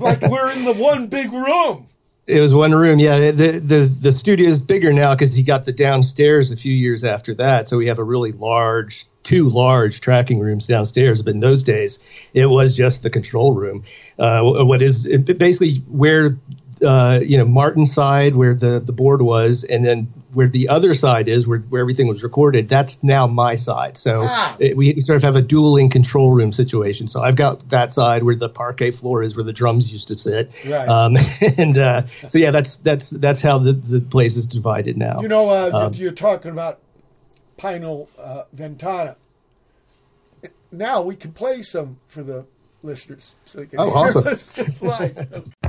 Speaker 1: Like we're in the one big room.
Speaker 2: It was one room. Yeah, the the the studio is bigger now because he got the downstairs a few years after that. So we have a really large, two large tracking rooms downstairs. But in those days, it was just the control room. Uh, what is it basically where uh, you know Martin's side, where the the board was, and then where the other side is, where where everything was recorded. That's now my side. So
Speaker 1: Ah.
Speaker 2: it, we sort of have a dueling control room situation. So I've got that side where the parquet floor is, where the drums used to sit.
Speaker 1: Right.
Speaker 2: Um, and uh, so yeah, that's that's that's how the, the place is divided now.
Speaker 1: You know, uh,
Speaker 2: Um,
Speaker 1: you're talking about Pineal uh, Ventana. Now we can play some for the listeners. So they can
Speaker 2: Oh, awesome.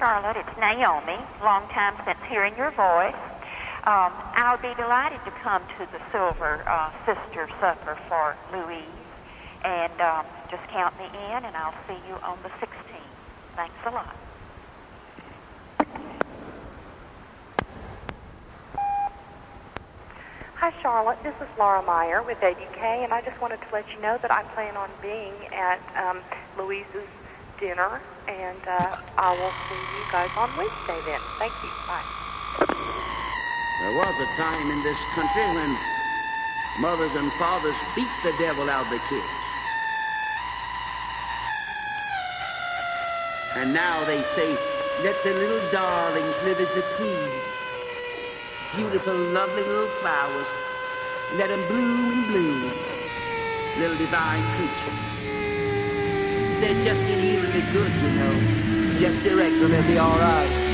Speaker 5: Charlotte. It's Naomi. Long time since hearing your voice. Um, I'll be delighted to come to the Silver uh, Sister Supper for Louise. And um, just count me in, and I'll see you on the 16th. Thanks a lot.
Speaker 6: Hi, Charlotte. This is Laura Meyer with ADK, and I just wanted to let you know that I plan on being at um, Louise's dinner, and uh, I will see you guys on Wednesday then. Thank you. Bye.
Speaker 7: There was a time in this country when mothers and fathers beat the devil out of the kids. And now they say, let the little darlings live as they please. Beautiful, lovely little flowers. Let them bloom and bloom. Little divine creatures. They're just in here to be good, you know. Just direct them, they'll be all right.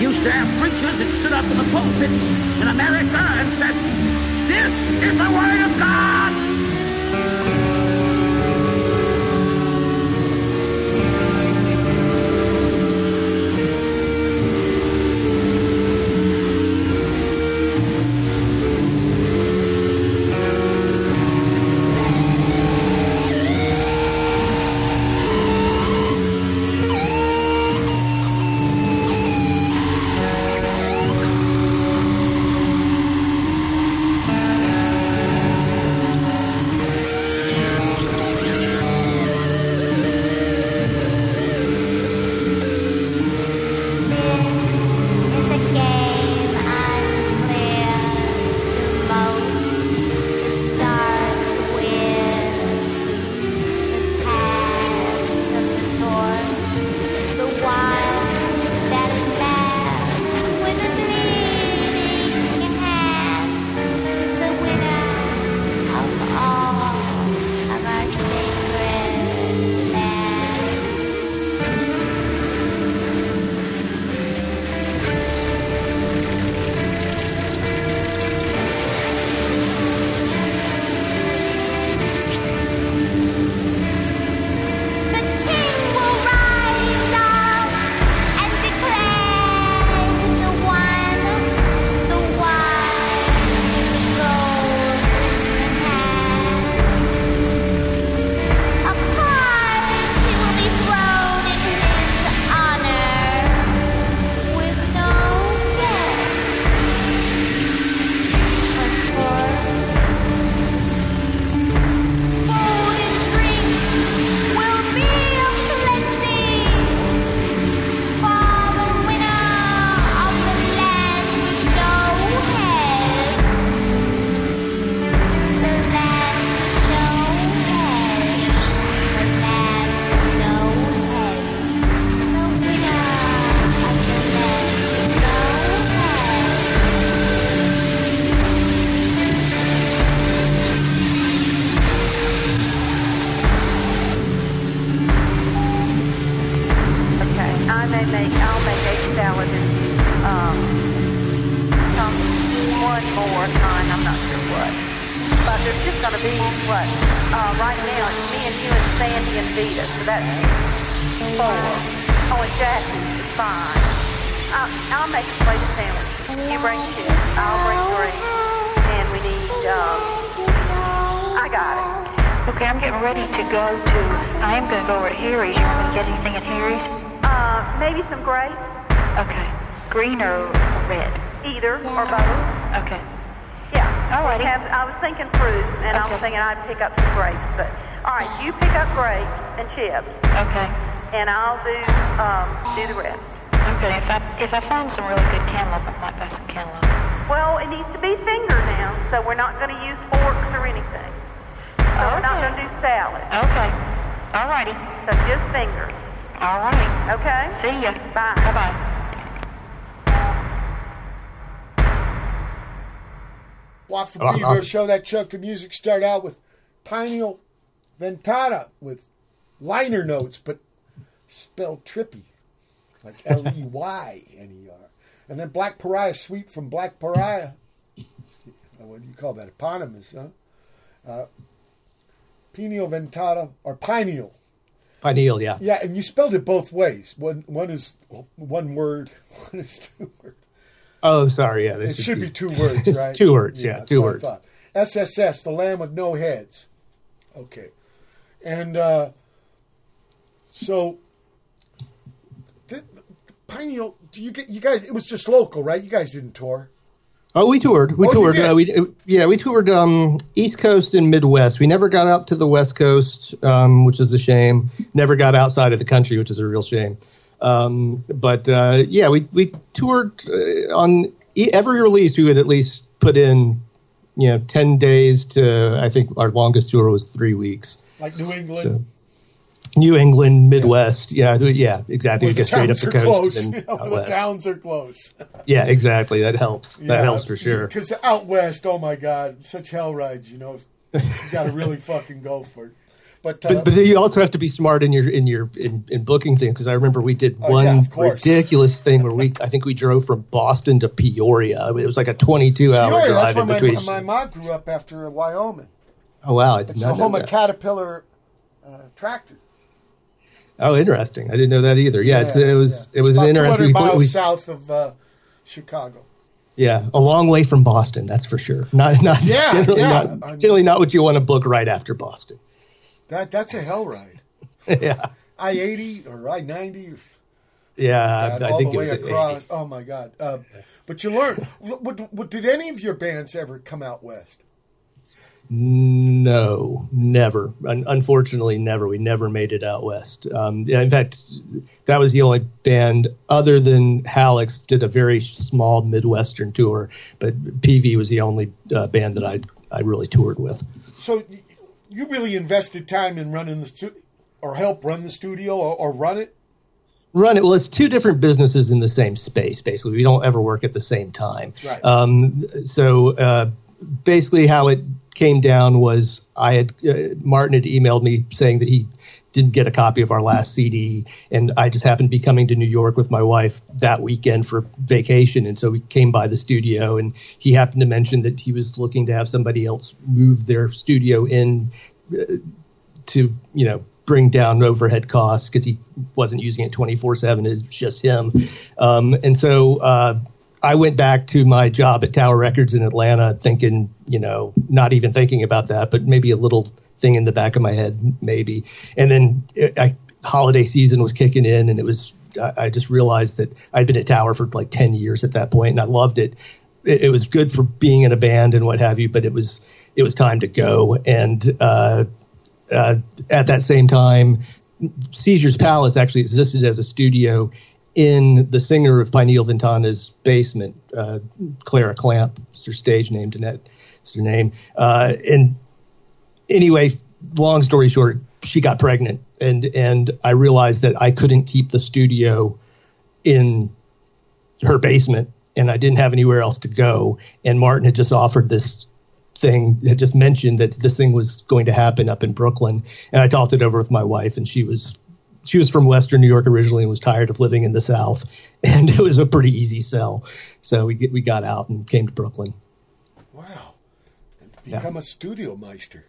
Speaker 7: used to have preachers that stood up in the pulpits in America and said, This is the Word of God.
Speaker 6: Oh,
Speaker 1: Beaver show that chunk of music start out with Pineal Ventana with liner notes, but spelled trippy, like L E Y N E R. And then Black Pariah Suite from Black Pariah. what do you call that? Eponymous, huh? Uh, Pineal Ventana or pineal.
Speaker 2: Pineal, yeah.
Speaker 1: Yeah, and you spelled it both ways. One one is one word, one is two words.
Speaker 2: Oh, sorry. Yeah, this
Speaker 1: It should be two words, right?
Speaker 2: two words, yeah,
Speaker 1: that's
Speaker 2: two words.
Speaker 1: SSS, the land with no heads. Okay, and uh, so the, the pineal. Do you get you guys? It was just local, right? You guys didn't tour.
Speaker 2: Oh, we toured. We
Speaker 1: Oh,
Speaker 2: toured. Uh, we uh, yeah, we toured um, East Coast and Midwest. We never got out to the West Coast, um, which is a shame. Never got outside of the country, which is a real shame. Um, but uh, yeah, we we toured uh, on e- every release. We would at least put in, you know, ten days to. I think our longest tour was three weeks.
Speaker 1: Like New England.
Speaker 2: So, New England, Midwest. Yeah, yeah, exactly.
Speaker 1: where
Speaker 2: We
Speaker 1: the
Speaker 2: go straight up the coast.
Speaker 1: close.
Speaker 2: and
Speaker 1: you know, the towns are close.
Speaker 2: Yeah, exactly. That helps.
Speaker 1: Yeah,
Speaker 2: That helps for sure.
Speaker 1: Because out west, oh my God, such hell rides. You know, you got to really fucking go for it. But, uh,
Speaker 2: But, but you also have to be smart in your in your in, in booking things because I remember we did
Speaker 1: Oh,
Speaker 2: one
Speaker 1: yeah,
Speaker 2: ridiculous thing where we I think we drove from Boston to Peoria. It was like a 22 hour
Speaker 1: Peoria,
Speaker 2: drive in between.
Speaker 1: my mom grew up after Wyoming.
Speaker 2: oh wow, I did
Speaker 1: It's
Speaker 2: not
Speaker 1: the home of. Caterpillar uh, tractor.
Speaker 2: Oh, interesting. I didn't know that either. Yeah, it's,
Speaker 1: Yeah,
Speaker 2: it was
Speaker 1: yeah.
Speaker 2: it was
Speaker 1: About
Speaker 2: an interesting.
Speaker 1: 200 miles
Speaker 2: we-
Speaker 1: south of uh, Chicago.
Speaker 2: yeah, a long way from Boston. That's for sure. Not not
Speaker 1: Yeah,
Speaker 2: generally
Speaker 1: yeah.
Speaker 2: not
Speaker 1: I mean-
Speaker 2: generally not what you want to book right after Boston.
Speaker 1: That that's a hell ride.
Speaker 2: yeah,
Speaker 1: I eighty or I ninety.
Speaker 2: yeah. I, I
Speaker 1: all
Speaker 2: think it was
Speaker 1: across.
Speaker 2: 80.
Speaker 1: Oh my god! Uh, but you learn. What, what, did any of your bands ever come out west?
Speaker 2: No, never. Un- unfortunately, never. We never made it out west. Um, in fact, that was the only band other than Hallux did a very small Midwestern tour, but PV was the only uh, band that I I really toured with.
Speaker 1: So you really invested time in running the stu- or help run the studio or, or run it.
Speaker 2: Run it. Well, it's two different businesses in the same space. Basically, we don't ever work at the same time.
Speaker 1: Right.
Speaker 2: Um, so uh, basically, how it came down was I had uh, Martin had emailed me saying that he didn't get a copy of our last CD, and I just happened to be coming to New York with my wife that weekend for vacation, and so we came by the studio, and he happened to mention that he was looking to have somebody else move their studio in uh, to you know bring down overhead costs because he wasn't using it 24 7 it's just him. Um, and so uh, i went back to my job at tower records in atlanta thinking you know not even thinking about that but maybe a little thing in the back of my head maybe. And then I, holiday season was kicking in and it was I, just realized that i'd been at tower for like 10 years at that point and i loved it it, it was good for being in a band and what have you but it was it was time to go and uh, uh, at that same time, Seizures Palace actually existed as a studio in the singer of Pineal Ventana's basement. Uh, Clara Clamp is her stage name, Danette is her name. Uh, and anyway, long story short, she got pregnant, and and I realized that I couldn't keep the studio in her basement, and I didn't have anywhere else to go. And Martin had just offered this thing had just mentioned that this thing was going to happen up in Brooklyn, and I talked it over with my wife, and she was she was from Western New York originally and was tired of living in the South, and it was a pretty easy sell. So we get, we got out and came to Brooklyn.
Speaker 1: Wow, become a studio meister.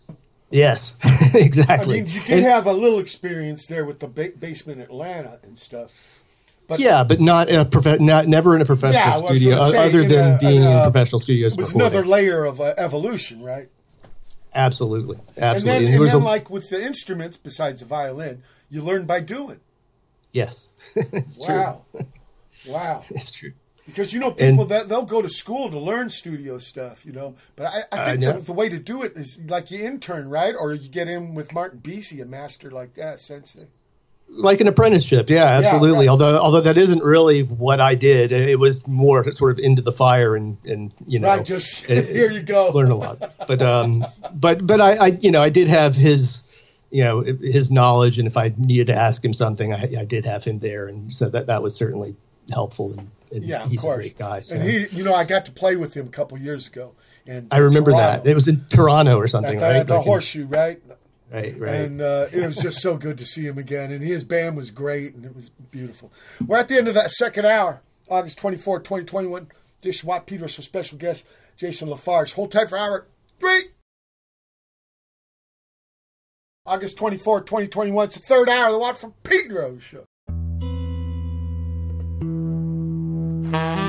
Speaker 2: Yes, exactly.
Speaker 1: I
Speaker 2: exactly.
Speaker 1: mean, you did
Speaker 2: And-
Speaker 1: have a little experience there with the ba- basement Atlanta and stuff. But
Speaker 2: yeah, but not in a prof- not never in a professional
Speaker 1: Yeah,
Speaker 2: studio,
Speaker 1: say,
Speaker 2: other than
Speaker 1: a-
Speaker 2: being
Speaker 1: in
Speaker 2: in, professional studios.
Speaker 1: it was
Speaker 2: before
Speaker 1: another
Speaker 2: then.
Speaker 1: layer of uh, evolution, right?
Speaker 2: Absolutely,
Speaker 1: And
Speaker 2: absolutely.
Speaker 1: then,
Speaker 2: And
Speaker 1: and then
Speaker 2: a-
Speaker 1: like with the instruments, besides the violin, you learn by doing.
Speaker 2: yes, it's
Speaker 1: Wow,
Speaker 2: true.
Speaker 1: wow.
Speaker 2: It's true.
Speaker 1: Because you know people
Speaker 2: And-
Speaker 1: that they'll go to school to learn studio stuff, you know. But I, I think the, the way to do it is like you intern, right? Or you get in with Martin Bisi, a master like that, sensei.
Speaker 2: like an apprenticeship yeah absolutely
Speaker 1: right.
Speaker 2: although although that isn't really what i did it, it was more sort of into the fire and and you know
Speaker 1: Right, just
Speaker 2: it-
Speaker 1: here you go.
Speaker 2: learn a lot but um but but I, I you know i did have his you know his knowledge and if i needed to ask him something i, I did have him there and so that that was certainly helpful and, and
Speaker 1: Yeah, of
Speaker 2: he's a
Speaker 1: course.
Speaker 2: great guy so
Speaker 1: And he, you know, I got to play with him a couple years ago. And
Speaker 2: i remember
Speaker 1: Toronto,
Speaker 2: that it was in toronto or
Speaker 1: at
Speaker 2: something
Speaker 1: the,
Speaker 2: right
Speaker 1: at the
Speaker 2: Like in-
Speaker 1: horseshoe, right?
Speaker 2: right right
Speaker 1: And uh, it was just so good to see him again. And his band was great, and it was beautiful. We're at the end of that second hour, August 24, 2021. Dish Watt Peters for special guest Jason Lafarge. Hold tight for hour three. August 24, 2021. It's the third hour of the Watt from Pedro show. Mm-hmm.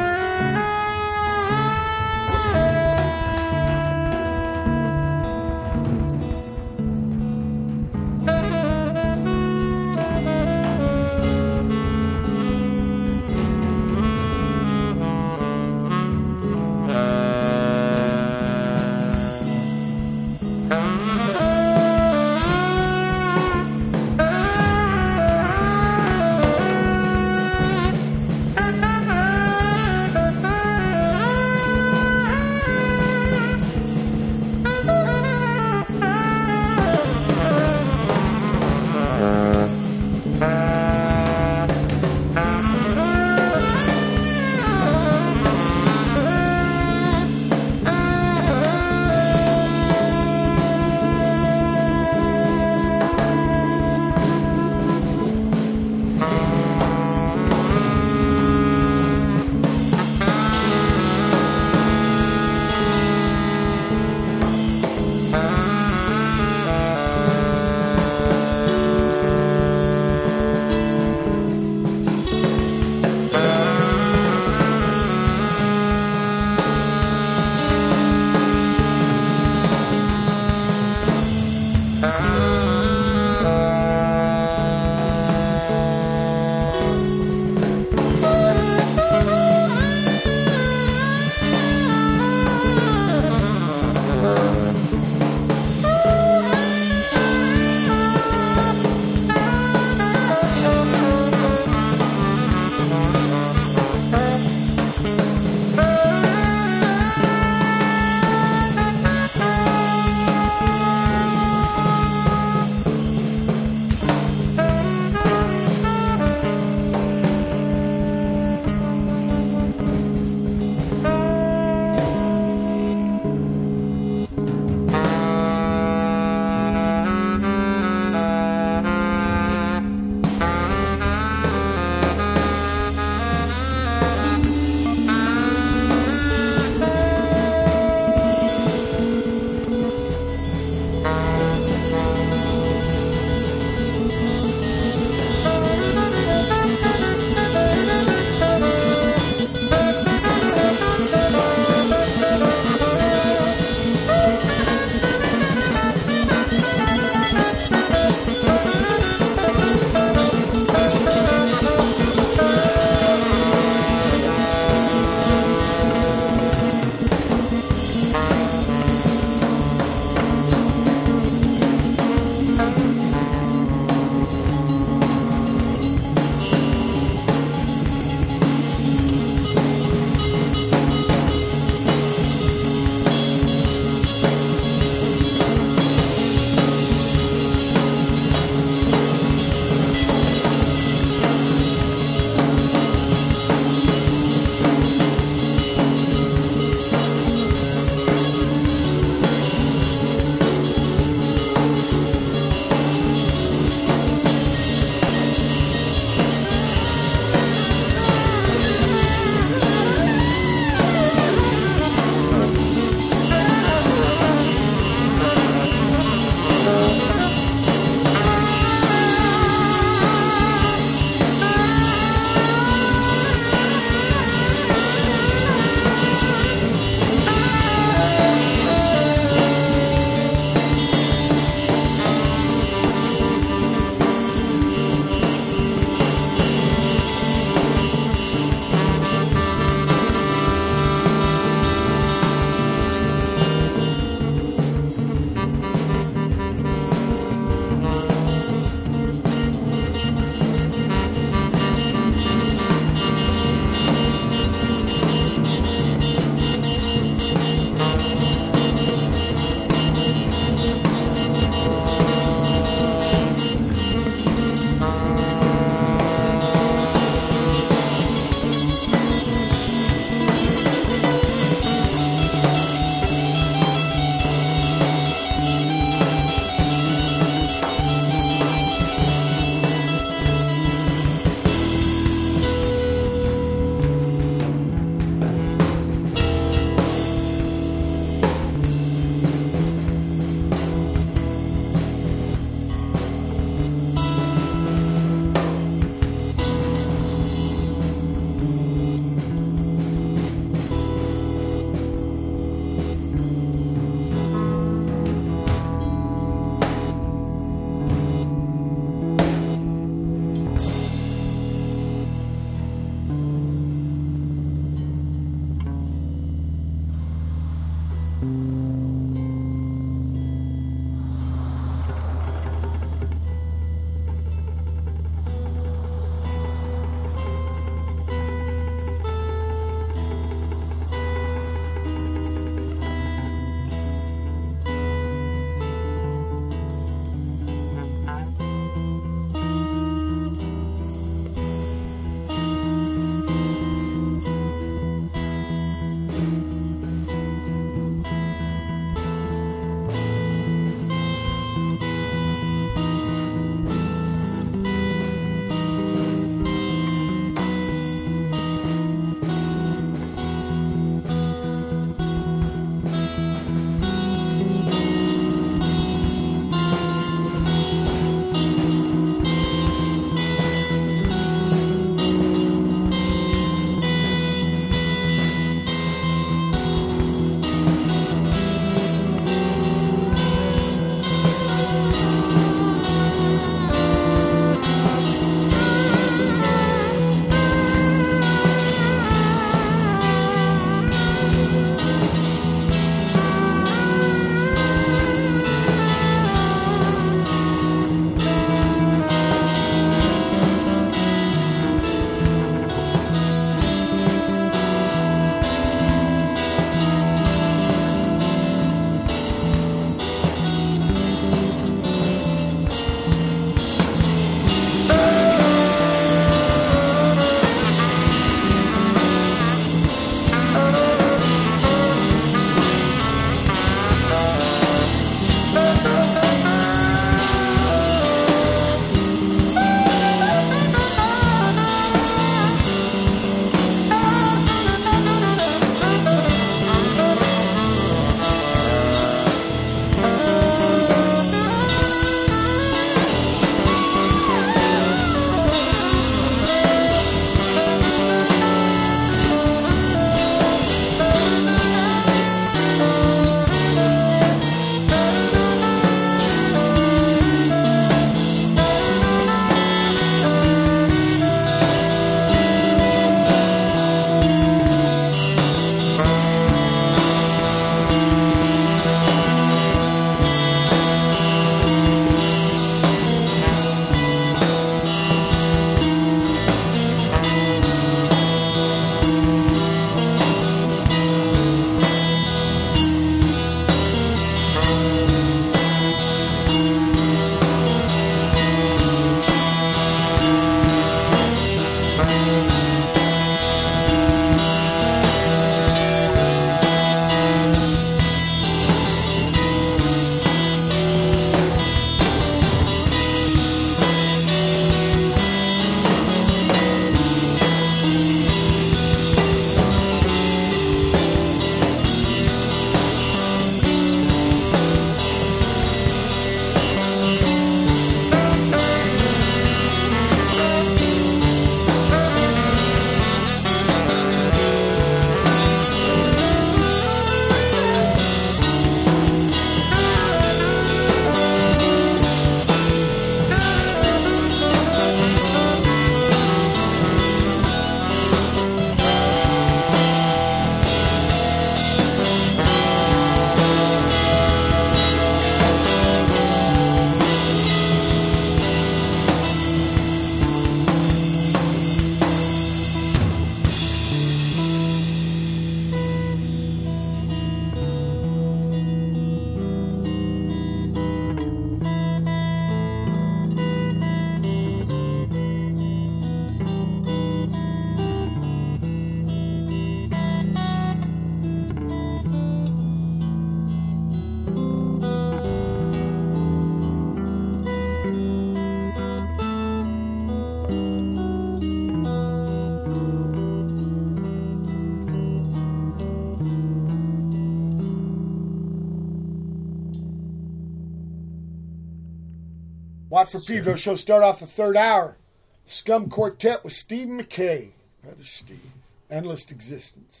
Speaker 1: For Pedro show start off the third hour. Scum Quartet with Steve Mackay. Brother Steve. Endless Existence.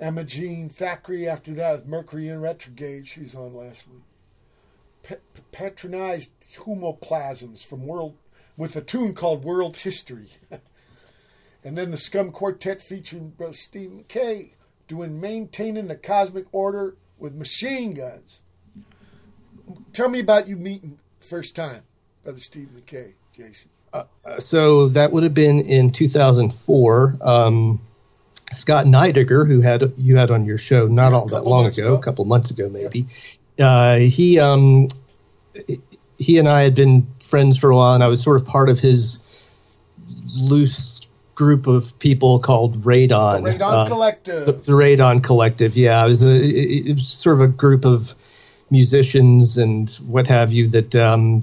Speaker 1: Emma Jean Thackray after that with Mercury in Retrograde. She was on last week. Pe- patronized Humoplasms from World with a tune called World History. and then the Scum Quartet featuring Brother Steve Mackay doing Maintaining the Cosmic Order with Machine Guns. Tell me about you meeting first time, Brother Steve Mackay, Jason.
Speaker 2: Uh, so that would have been in 2004. Um, Scott Nydegger, who had you had on your show not all that long ago,
Speaker 1: ago.
Speaker 2: a couple months ago maybe, uh, he um, he and I had been friends for a while, and I was sort of part of his loose group of people called Radon.
Speaker 1: Radon
Speaker 2: Uh,
Speaker 1: Collective.
Speaker 2: the, the Radon Collective. Yeah, it was a it, it was sort of a group of musicians and what have you that um,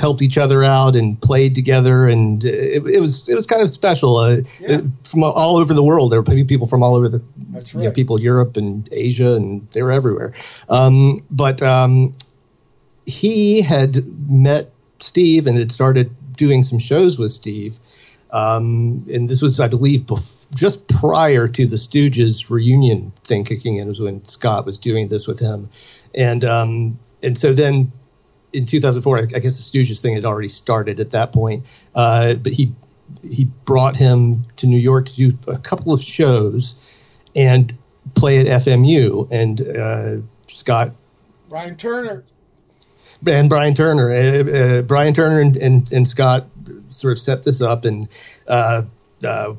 Speaker 2: helped each other out and played together, and it, it was it was kind of special. Uh,
Speaker 1: Yeah.
Speaker 2: it- from all over the world, there were people from all over the
Speaker 1: That's
Speaker 2: you know, people Europe and Asia, and they were everywhere. Um, but um, he had met Steve and had started doing some shows with Steve. Um, and this was, I believe, bef- just prior to the Stooges reunion thing kicking in, was when Scott was doing this with him, and um, and so then in 2004, I I guess the Stooges thing had already started at that point. Uh, but he he brought him to New York to do a couple of shows and play at FMU, and uh, Scott
Speaker 1: Brian Turner.
Speaker 2: and Brian Turner. Uh, uh, Brian Turner and, and, and Scott sort of set this up and uh, uh,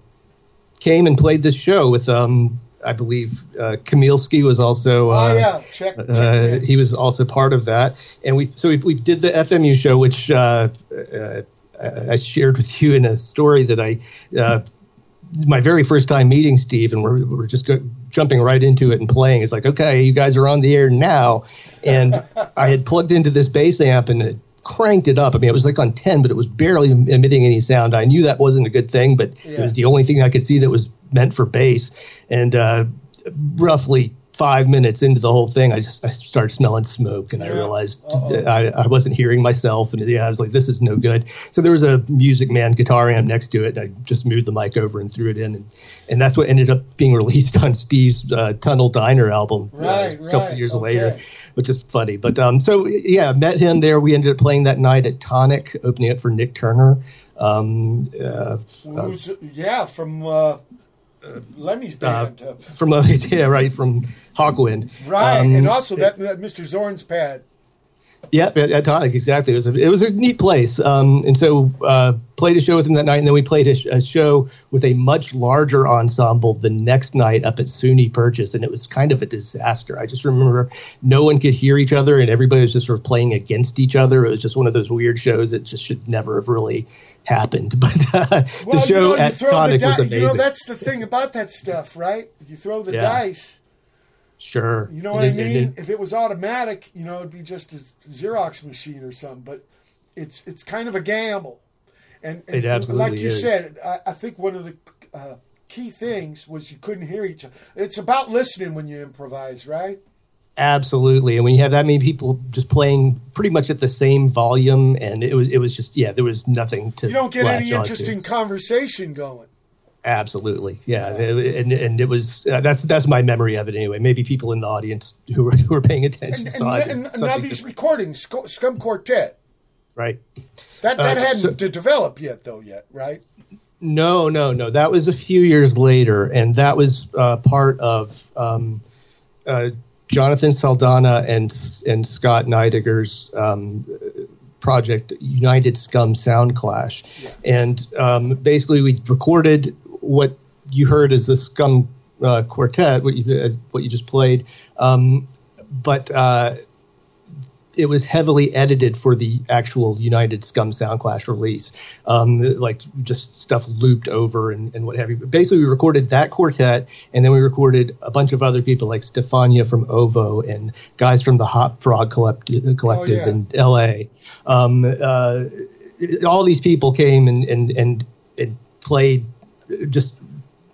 Speaker 2: came and played this show with, um, I believe, uh, Kamilski was also. Uh,
Speaker 1: oh yeah, check. check
Speaker 2: uh, he was also part of that, and we so we, we did the FMU show, which uh, uh, I shared with you in a story that I uh, my very first time meeting Steve, and we're we're just go, jumping right into it and playing. It's like, okay, you guys are on the air now, and I had plugged into this bass amp and it cranked it up. I mean, it was like on ten, but it was barely emitting any sound. I knew that wasn't a good thing, but it was the only thing I could see that was meant for bass, and uh, roughly five minutes into the whole thing, I just I started smelling smoke, and I realized I, I wasn't hearing myself, and yeah, I was like, this is no good. So there was a Music Man guitar amp next to it, and I just moved the mic over and threw it in, and and that's what ended up being released on Steve's uh, Tunnel Diner album uh,
Speaker 1: Right,
Speaker 2: a couple
Speaker 1: right,
Speaker 2: years
Speaker 1: okay.
Speaker 2: later. Which is funny, but um, so yeah, met him there. We ended up playing that night at Tonic, opening up for Nik Turner. Um, uh,
Speaker 1: Who's, yeah, from uh, Lemmy's band. Uh,
Speaker 2: from uh, yeah, right from Hawkwind.
Speaker 1: right,
Speaker 2: Um,
Speaker 1: and also that, that Mr. Zorn's pad.
Speaker 2: Yep, at, at Tonic, exactly. It was a, it was a neat place. Um, and so uh, played a show with him that night, and then we played a, a show with a much larger ensemble the next night up at SUNY Purchase, and it was kind of a disaster. I just remember no one could hear each other, and everybody was just sort of playing against each other. It was just one of those weird shows that just should never have really happened. But uh,
Speaker 1: Well,
Speaker 2: the show
Speaker 1: you know,
Speaker 2: at Tonic
Speaker 1: the
Speaker 2: was amazing.
Speaker 1: You know, that's the thing about that stuff, right? You throw the
Speaker 2: Yeah.
Speaker 1: dice.
Speaker 2: sure.
Speaker 1: You know what
Speaker 2: And
Speaker 1: I
Speaker 2: it-
Speaker 1: mean?
Speaker 2: it-
Speaker 1: if it was automatic, you know, it'd be just a Xerox machine or something. But it's it's kind of a gamble. And, and
Speaker 2: It absolutely
Speaker 1: like you
Speaker 2: is.
Speaker 1: said, I, I think one of the uh, key things was you couldn't hear each other. It's about listening when you improvise, right?
Speaker 2: Absolutely, and when you have that many people just playing pretty much at the same volume, and it was it was just yeah, there was nothing to.
Speaker 1: You don't get any interesting conversation going.
Speaker 2: Absolutely, yeah, and and it was uh, that's that's my memory of it anyway. Maybe people in the audience who were who were paying attention
Speaker 1: And,
Speaker 2: saw it
Speaker 1: and,
Speaker 2: as
Speaker 1: and now these
Speaker 2: different,
Speaker 1: recordings, Scum Quartet,
Speaker 2: right?
Speaker 1: that that
Speaker 2: Uh,
Speaker 1: hadn't
Speaker 2: so-
Speaker 1: to develop yet, though. Yet, right?
Speaker 2: No, no, no. That was a few years later, and that was uh, part of um, uh, Jonathan Saldana and and Scott Nydegger's um, project, United Scum Sound Clash, and um, basically we recorded what you heard as the Scum uh, Quartet, what you uh, what you just played, um, but. Uh, it was heavily edited for the actual United Scum Sound Clash release, um, like just stuff looped over and, and what have you. But basically, we recorded that quartet, and then we recorded a bunch of other people like Stefania from Ovo and guys from the Hot Frog Collective, collective
Speaker 1: yeah.
Speaker 2: in L.A. Um, uh, all these people came and and and, and played just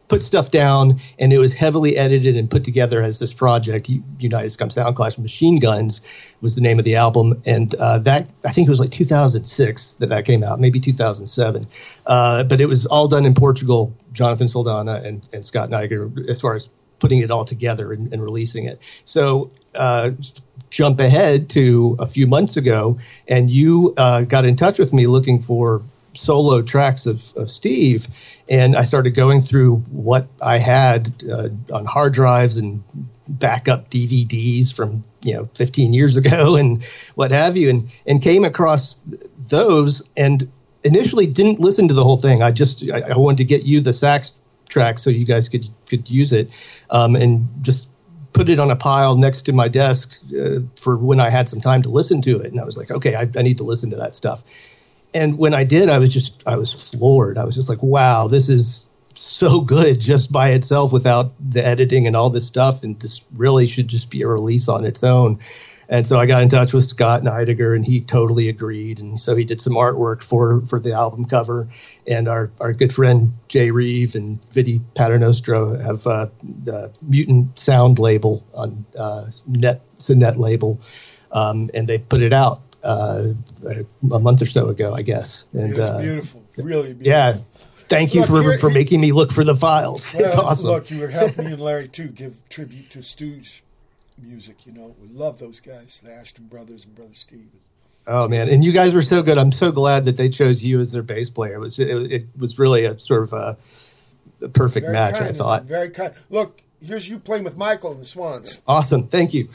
Speaker 2: put stuff down, and it was heavily edited and put together as this project. United Scum Sound Clash Machine Guns was the name of the album, and uh, that I think it was like 2006 that that came out, maybe 2007. Uh, but it was all done in Portugal. Jonathan Saldana and, and Scott Nydegger, as far as putting it all together and, and releasing it. So uh, jump ahead to a few months ago, and you uh, got in touch with me looking for solo tracks of, of Steve, and I started going through what I had uh, on hard drives and backup DVDs from you know 15 years ago and what have you, and and came across those and initially didn't listen to the whole thing. I just I, I wanted to get you the sax track so you guys could could use it, um, and just put it on a pile next to my desk uh, for when I had some time to listen to it. And I was like, okay, I, I need to listen to that stuff and when I did, I was just I was floored. I was just like, wow, this is so good just by itself without the editing and all this stuff. And this really should just be a release on its own. And so I got in touch with Scott Nydegger, and he totally agreed. And so he did some artwork for for the album cover. And our, our good friend Jay Reeve and Vidi Paternostro have uh, the Mutant Sound label on uh, net. It's a net label, um, and they put it out uh, a month or so ago, I guess. And
Speaker 1: uh, beautiful, really beautiful.
Speaker 2: Yeah. Thank you look, for for making me look for the files. Well, it's awesome.
Speaker 1: Look, you were helping me and Larry too give tribute to Stooge music. You know, we love those guys, the Asheton brothers and brother Steve.
Speaker 2: Oh man, and you guys were so good. I'm so glad that they chose you as their bass player. It was it, it was really a sort of a, a perfect very match. I thought.
Speaker 1: Very kind. Look, here's you playing with Michael and the Swans.
Speaker 2: Awesome. Thank you.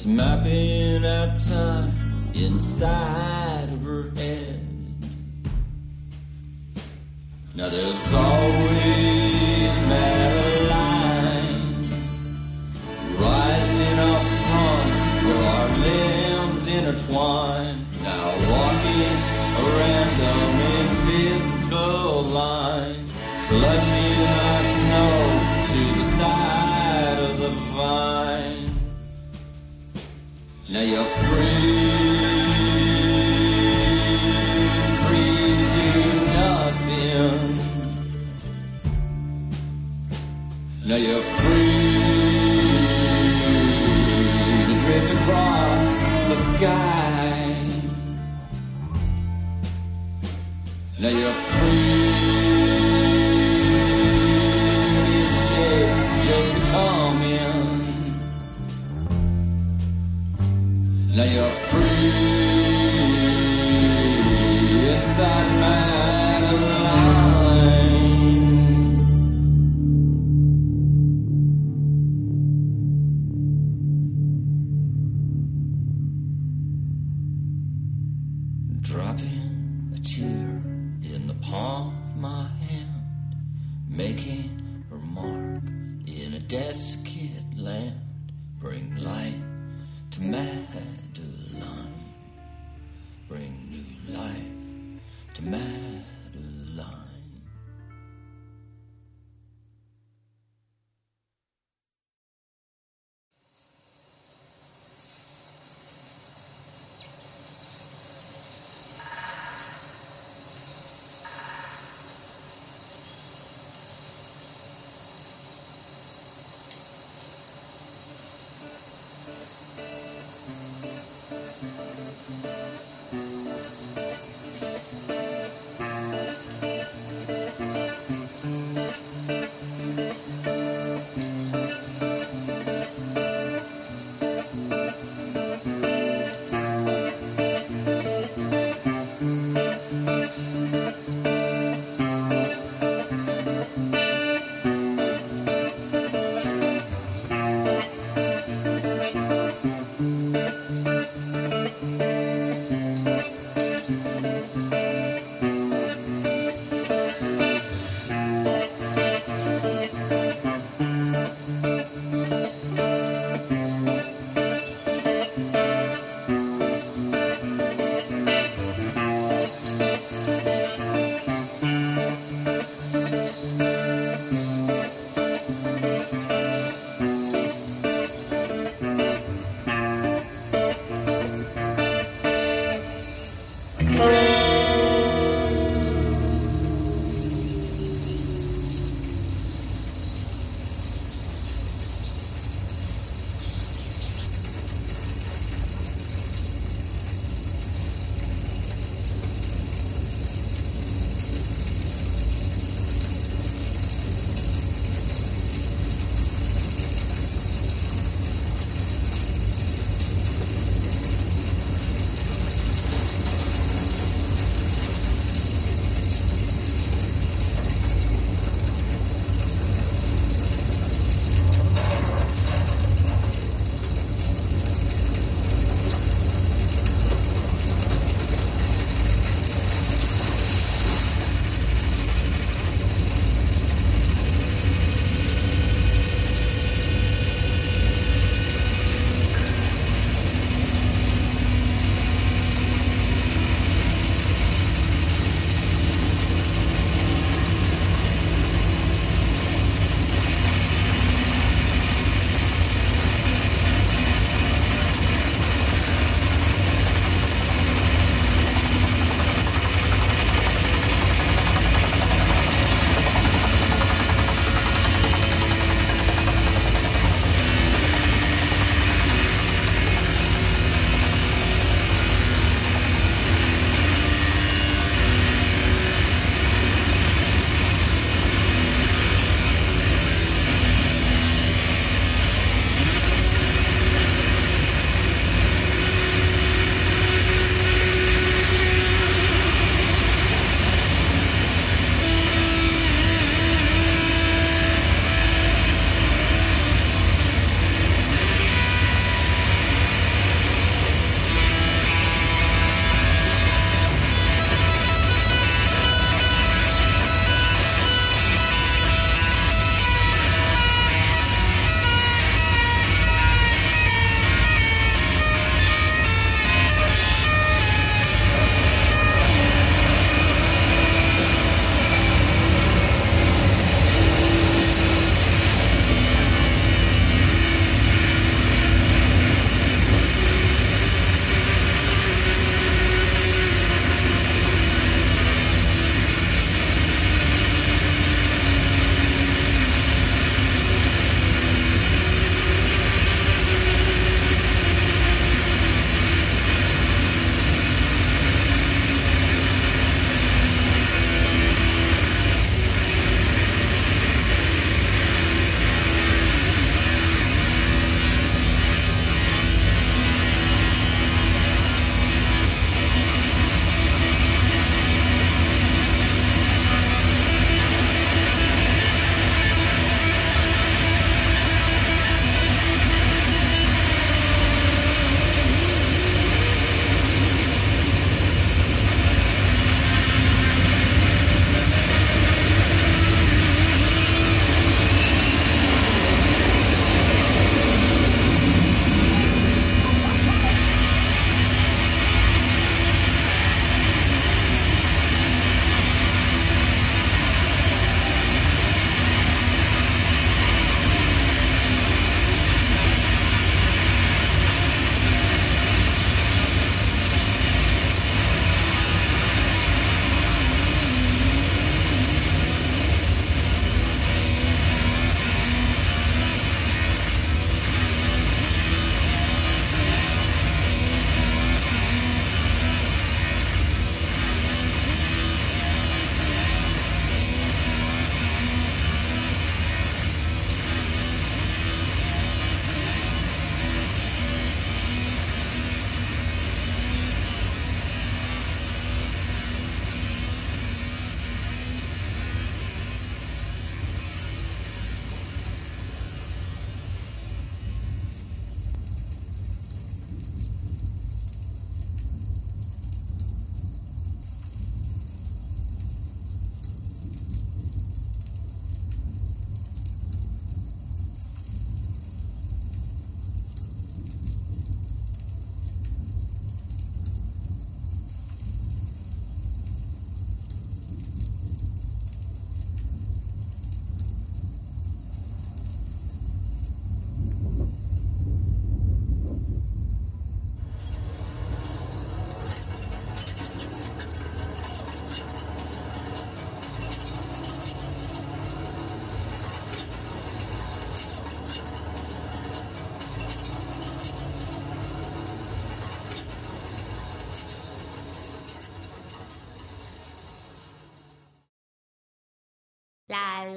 Speaker 3: It's mapping out time inside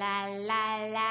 Speaker 7: La la la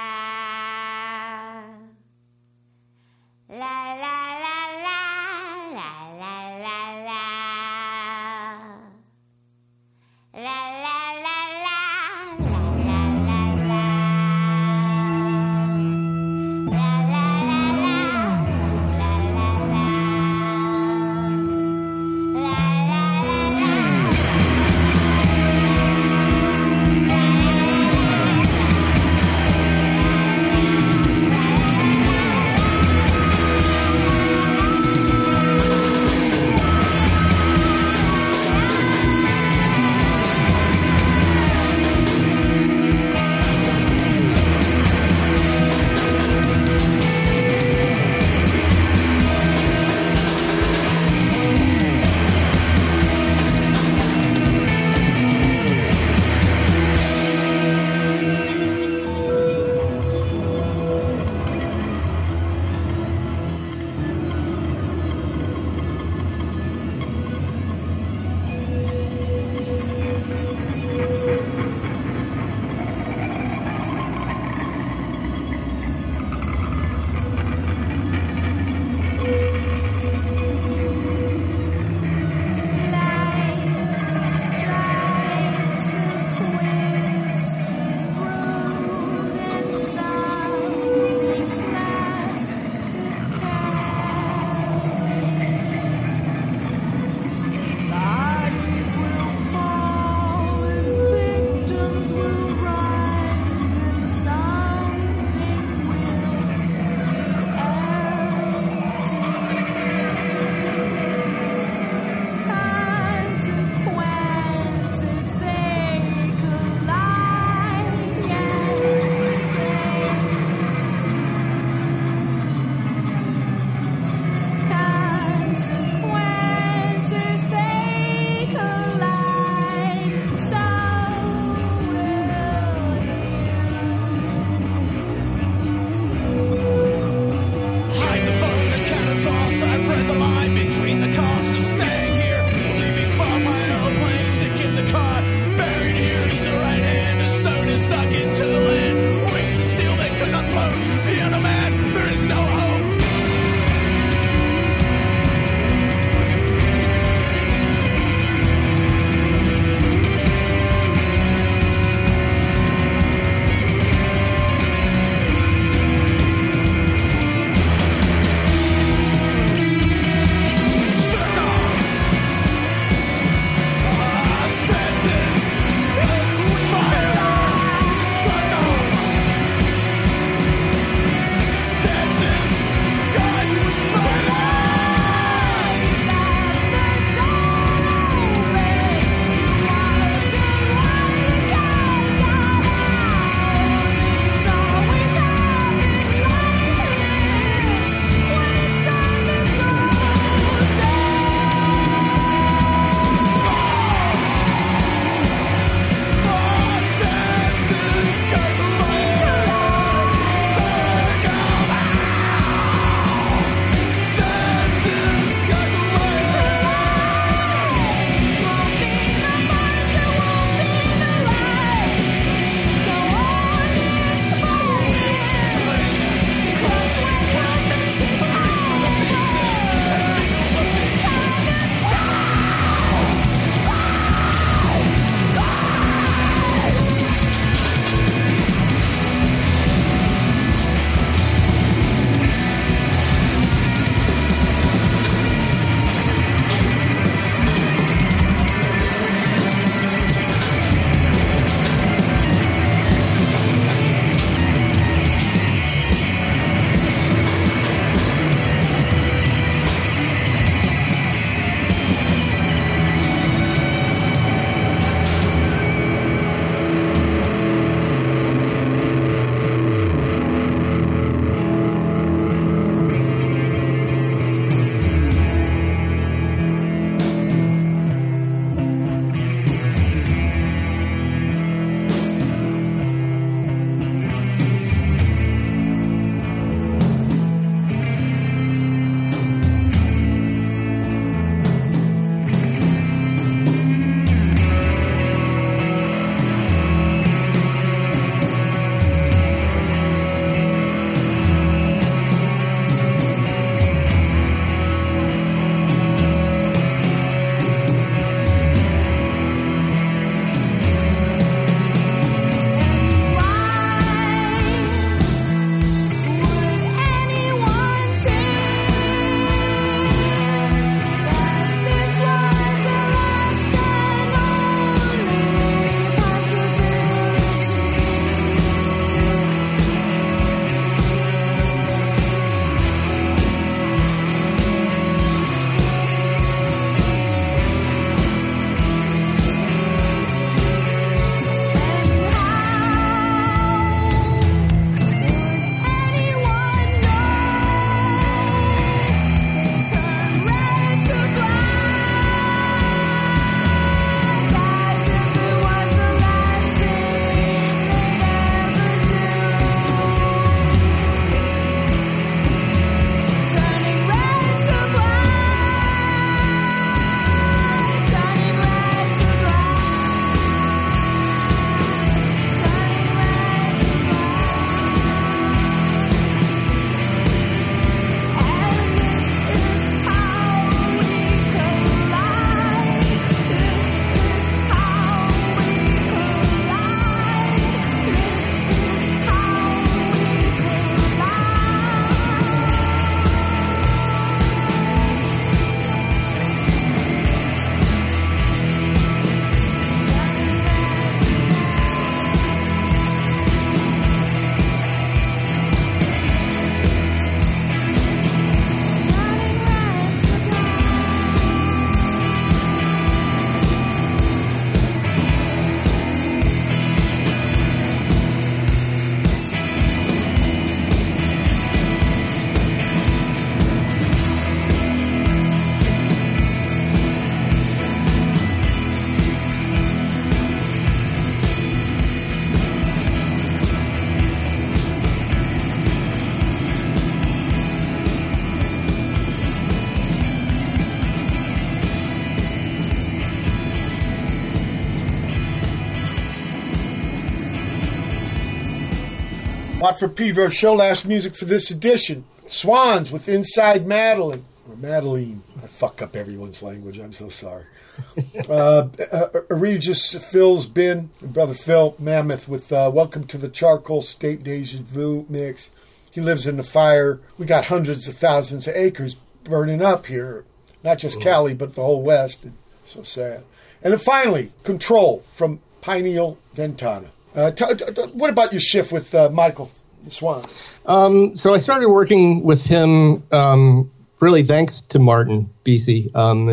Speaker 7: Watt
Speaker 1: from Pedro Show, last music for this edition. Swans with Inside Madeleine. Or Madeline. I fuck up everyone's language. I'm so sorry. uh, uh, Egregious Phil's bin, brother Phil Mammoth with uh, Welcome to the Charcoal State Deja Vu mix. He lives in the fire. We got hundreds of thousands of acres burning up here. Not just Cali, but the whole West. So sad. And then finally, Control from Pineal Ventana. Uh, t- t- t- what about your shift with uh, Michael Swan?
Speaker 2: Um, so I started working with him um, really thanks to Martin Bisi. Um,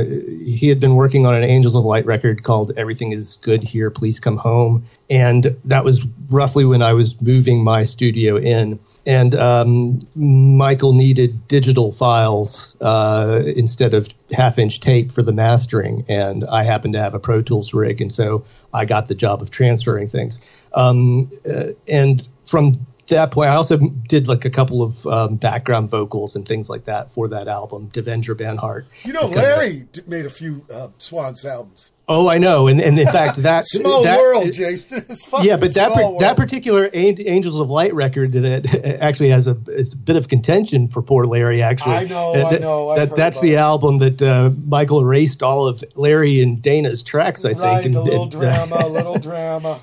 Speaker 2: he had been working on an Angels of Light record called Everything Is Good Here, Please Come Home. And that was roughly when I was moving my studio in. And um, Michael needed digital files uh, instead of half inch tape for the mastering. And I happened to have a Pro Tools rig. And so I got the job of transferring things. Um, uh, and from that point, I also did like a couple of um, background vocals and things like that for that album, Devendra Banhart.
Speaker 1: You know, Larry d- made a few uh, Swans albums.
Speaker 2: Oh, I know, and and in fact that
Speaker 1: Small
Speaker 2: that,
Speaker 1: world, Jason.
Speaker 2: Yeah, but that
Speaker 1: world.
Speaker 2: that particular Angels of Light record that actually has a, it's a bit of contention for poor Larry. Actually,
Speaker 1: I know,
Speaker 2: Uh,
Speaker 1: I know,
Speaker 2: that that's the
Speaker 1: it.
Speaker 2: album that uh, Michael erased all of Larry and Dana's tracks. I
Speaker 1: right,
Speaker 2: think.
Speaker 1: a
Speaker 2: and-
Speaker 1: little
Speaker 2: and, uh,
Speaker 1: drama, a little drama.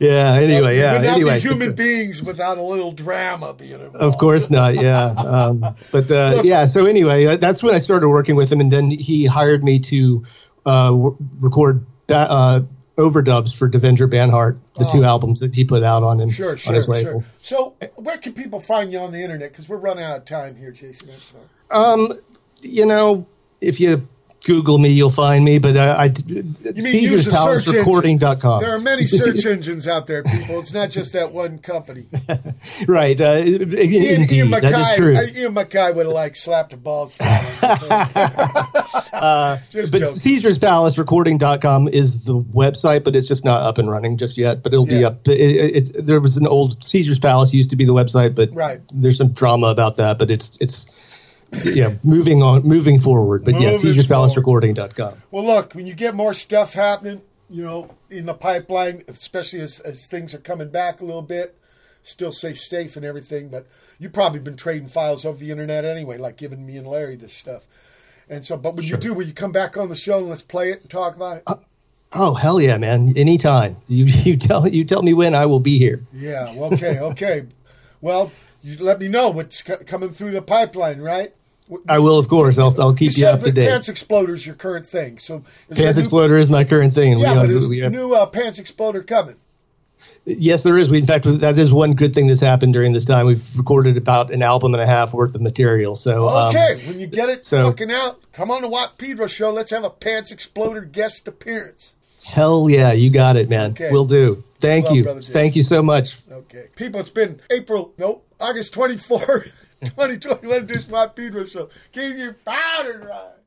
Speaker 2: Yeah. Anyway, yeah.
Speaker 1: would not
Speaker 2: Anyway,
Speaker 1: be human beings without a little drama being involved.
Speaker 2: Of course not. Yeah. Um, but uh, yeah. So anyway, uh, that's when I started working with him, and then he hired me to uh, record ba- uh, overdubs for Devendra Banhart, the two albums that he put out on him
Speaker 1: Oh. Sure,
Speaker 2: on
Speaker 1: sure,
Speaker 2: his label.
Speaker 1: sure. So, where can people find you on the internet? Because we're running out of time here, Jason. I'm sorry.
Speaker 2: Um, you know, if you Google me, you'll find me. But uh, I,
Speaker 1: You mean use a search There are many search engines out there, people. It's not just that one company.
Speaker 2: right. Uh,
Speaker 1: Ian,
Speaker 2: indeed,
Speaker 1: Ian
Speaker 2: that is
Speaker 1: MacKaye,
Speaker 2: true.
Speaker 1: uh, Ian MacKaye would have like slapped a ball.
Speaker 2: Uh,
Speaker 1: Just
Speaker 2: but
Speaker 1: joking.
Speaker 2: CaesarsPalaceRecording.com is the website, but it's just not up and running just yet. But it'll be up. It, it, it, there was an old Caesar's Palace used to be the website, but
Speaker 1: Right.
Speaker 2: there's some drama about that. But it's it's yeah moving on, moving forward. But yeah,
Speaker 1: Moving
Speaker 2: CaesarsPalaceRecording.com.
Speaker 1: Well, look, when you get more stuff happening, you know, in the pipeline, especially as, as things are coming back a little bit, still stay safe and everything, but you've probably been trading files over the internet anyway, like giving me and Larry this stuff. And so, but when you do, will you come back on the show and let's play it and talk about it?
Speaker 2: Uh, oh hell yeah, man! Anytime you you tell you tell me when I will be here.
Speaker 1: yeah, okay, okay. Well, you let me know what's co- coming through the pipeline, right?
Speaker 2: I will, of course. I'll I'll keep you,
Speaker 1: said
Speaker 2: up to date.
Speaker 1: Pants Exploder is your current thing. So
Speaker 2: Pants
Speaker 1: new-
Speaker 2: Exploder is my current thing.
Speaker 1: Yeah,
Speaker 2: we,
Speaker 1: but is
Speaker 2: we have,
Speaker 1: new uh, Pants Exploder coming?
Speaker 2: Yes, there is. We, in fact, that is one good thing that's happened during this time. We've recorded about an album and a half worth of material. So, um,
Speaker 1: Okay, when you get it
Speaker 2: so-
Speaker 1: fucking out, come on the Watt Pedro show. Let's have a Pants Exploder guest appearance.
Speaker 2: hell yeah, you got it, man.
Speaker 1: Okay.
Speaker 2: We'll do. Thank
Speaker 1: Well,
Speaker 2: you. Thank you so much.
Speaker 1: Okay. People, it's been April, nope, August 24th, 2021, this Watt Pedro show. Keep your powder dry.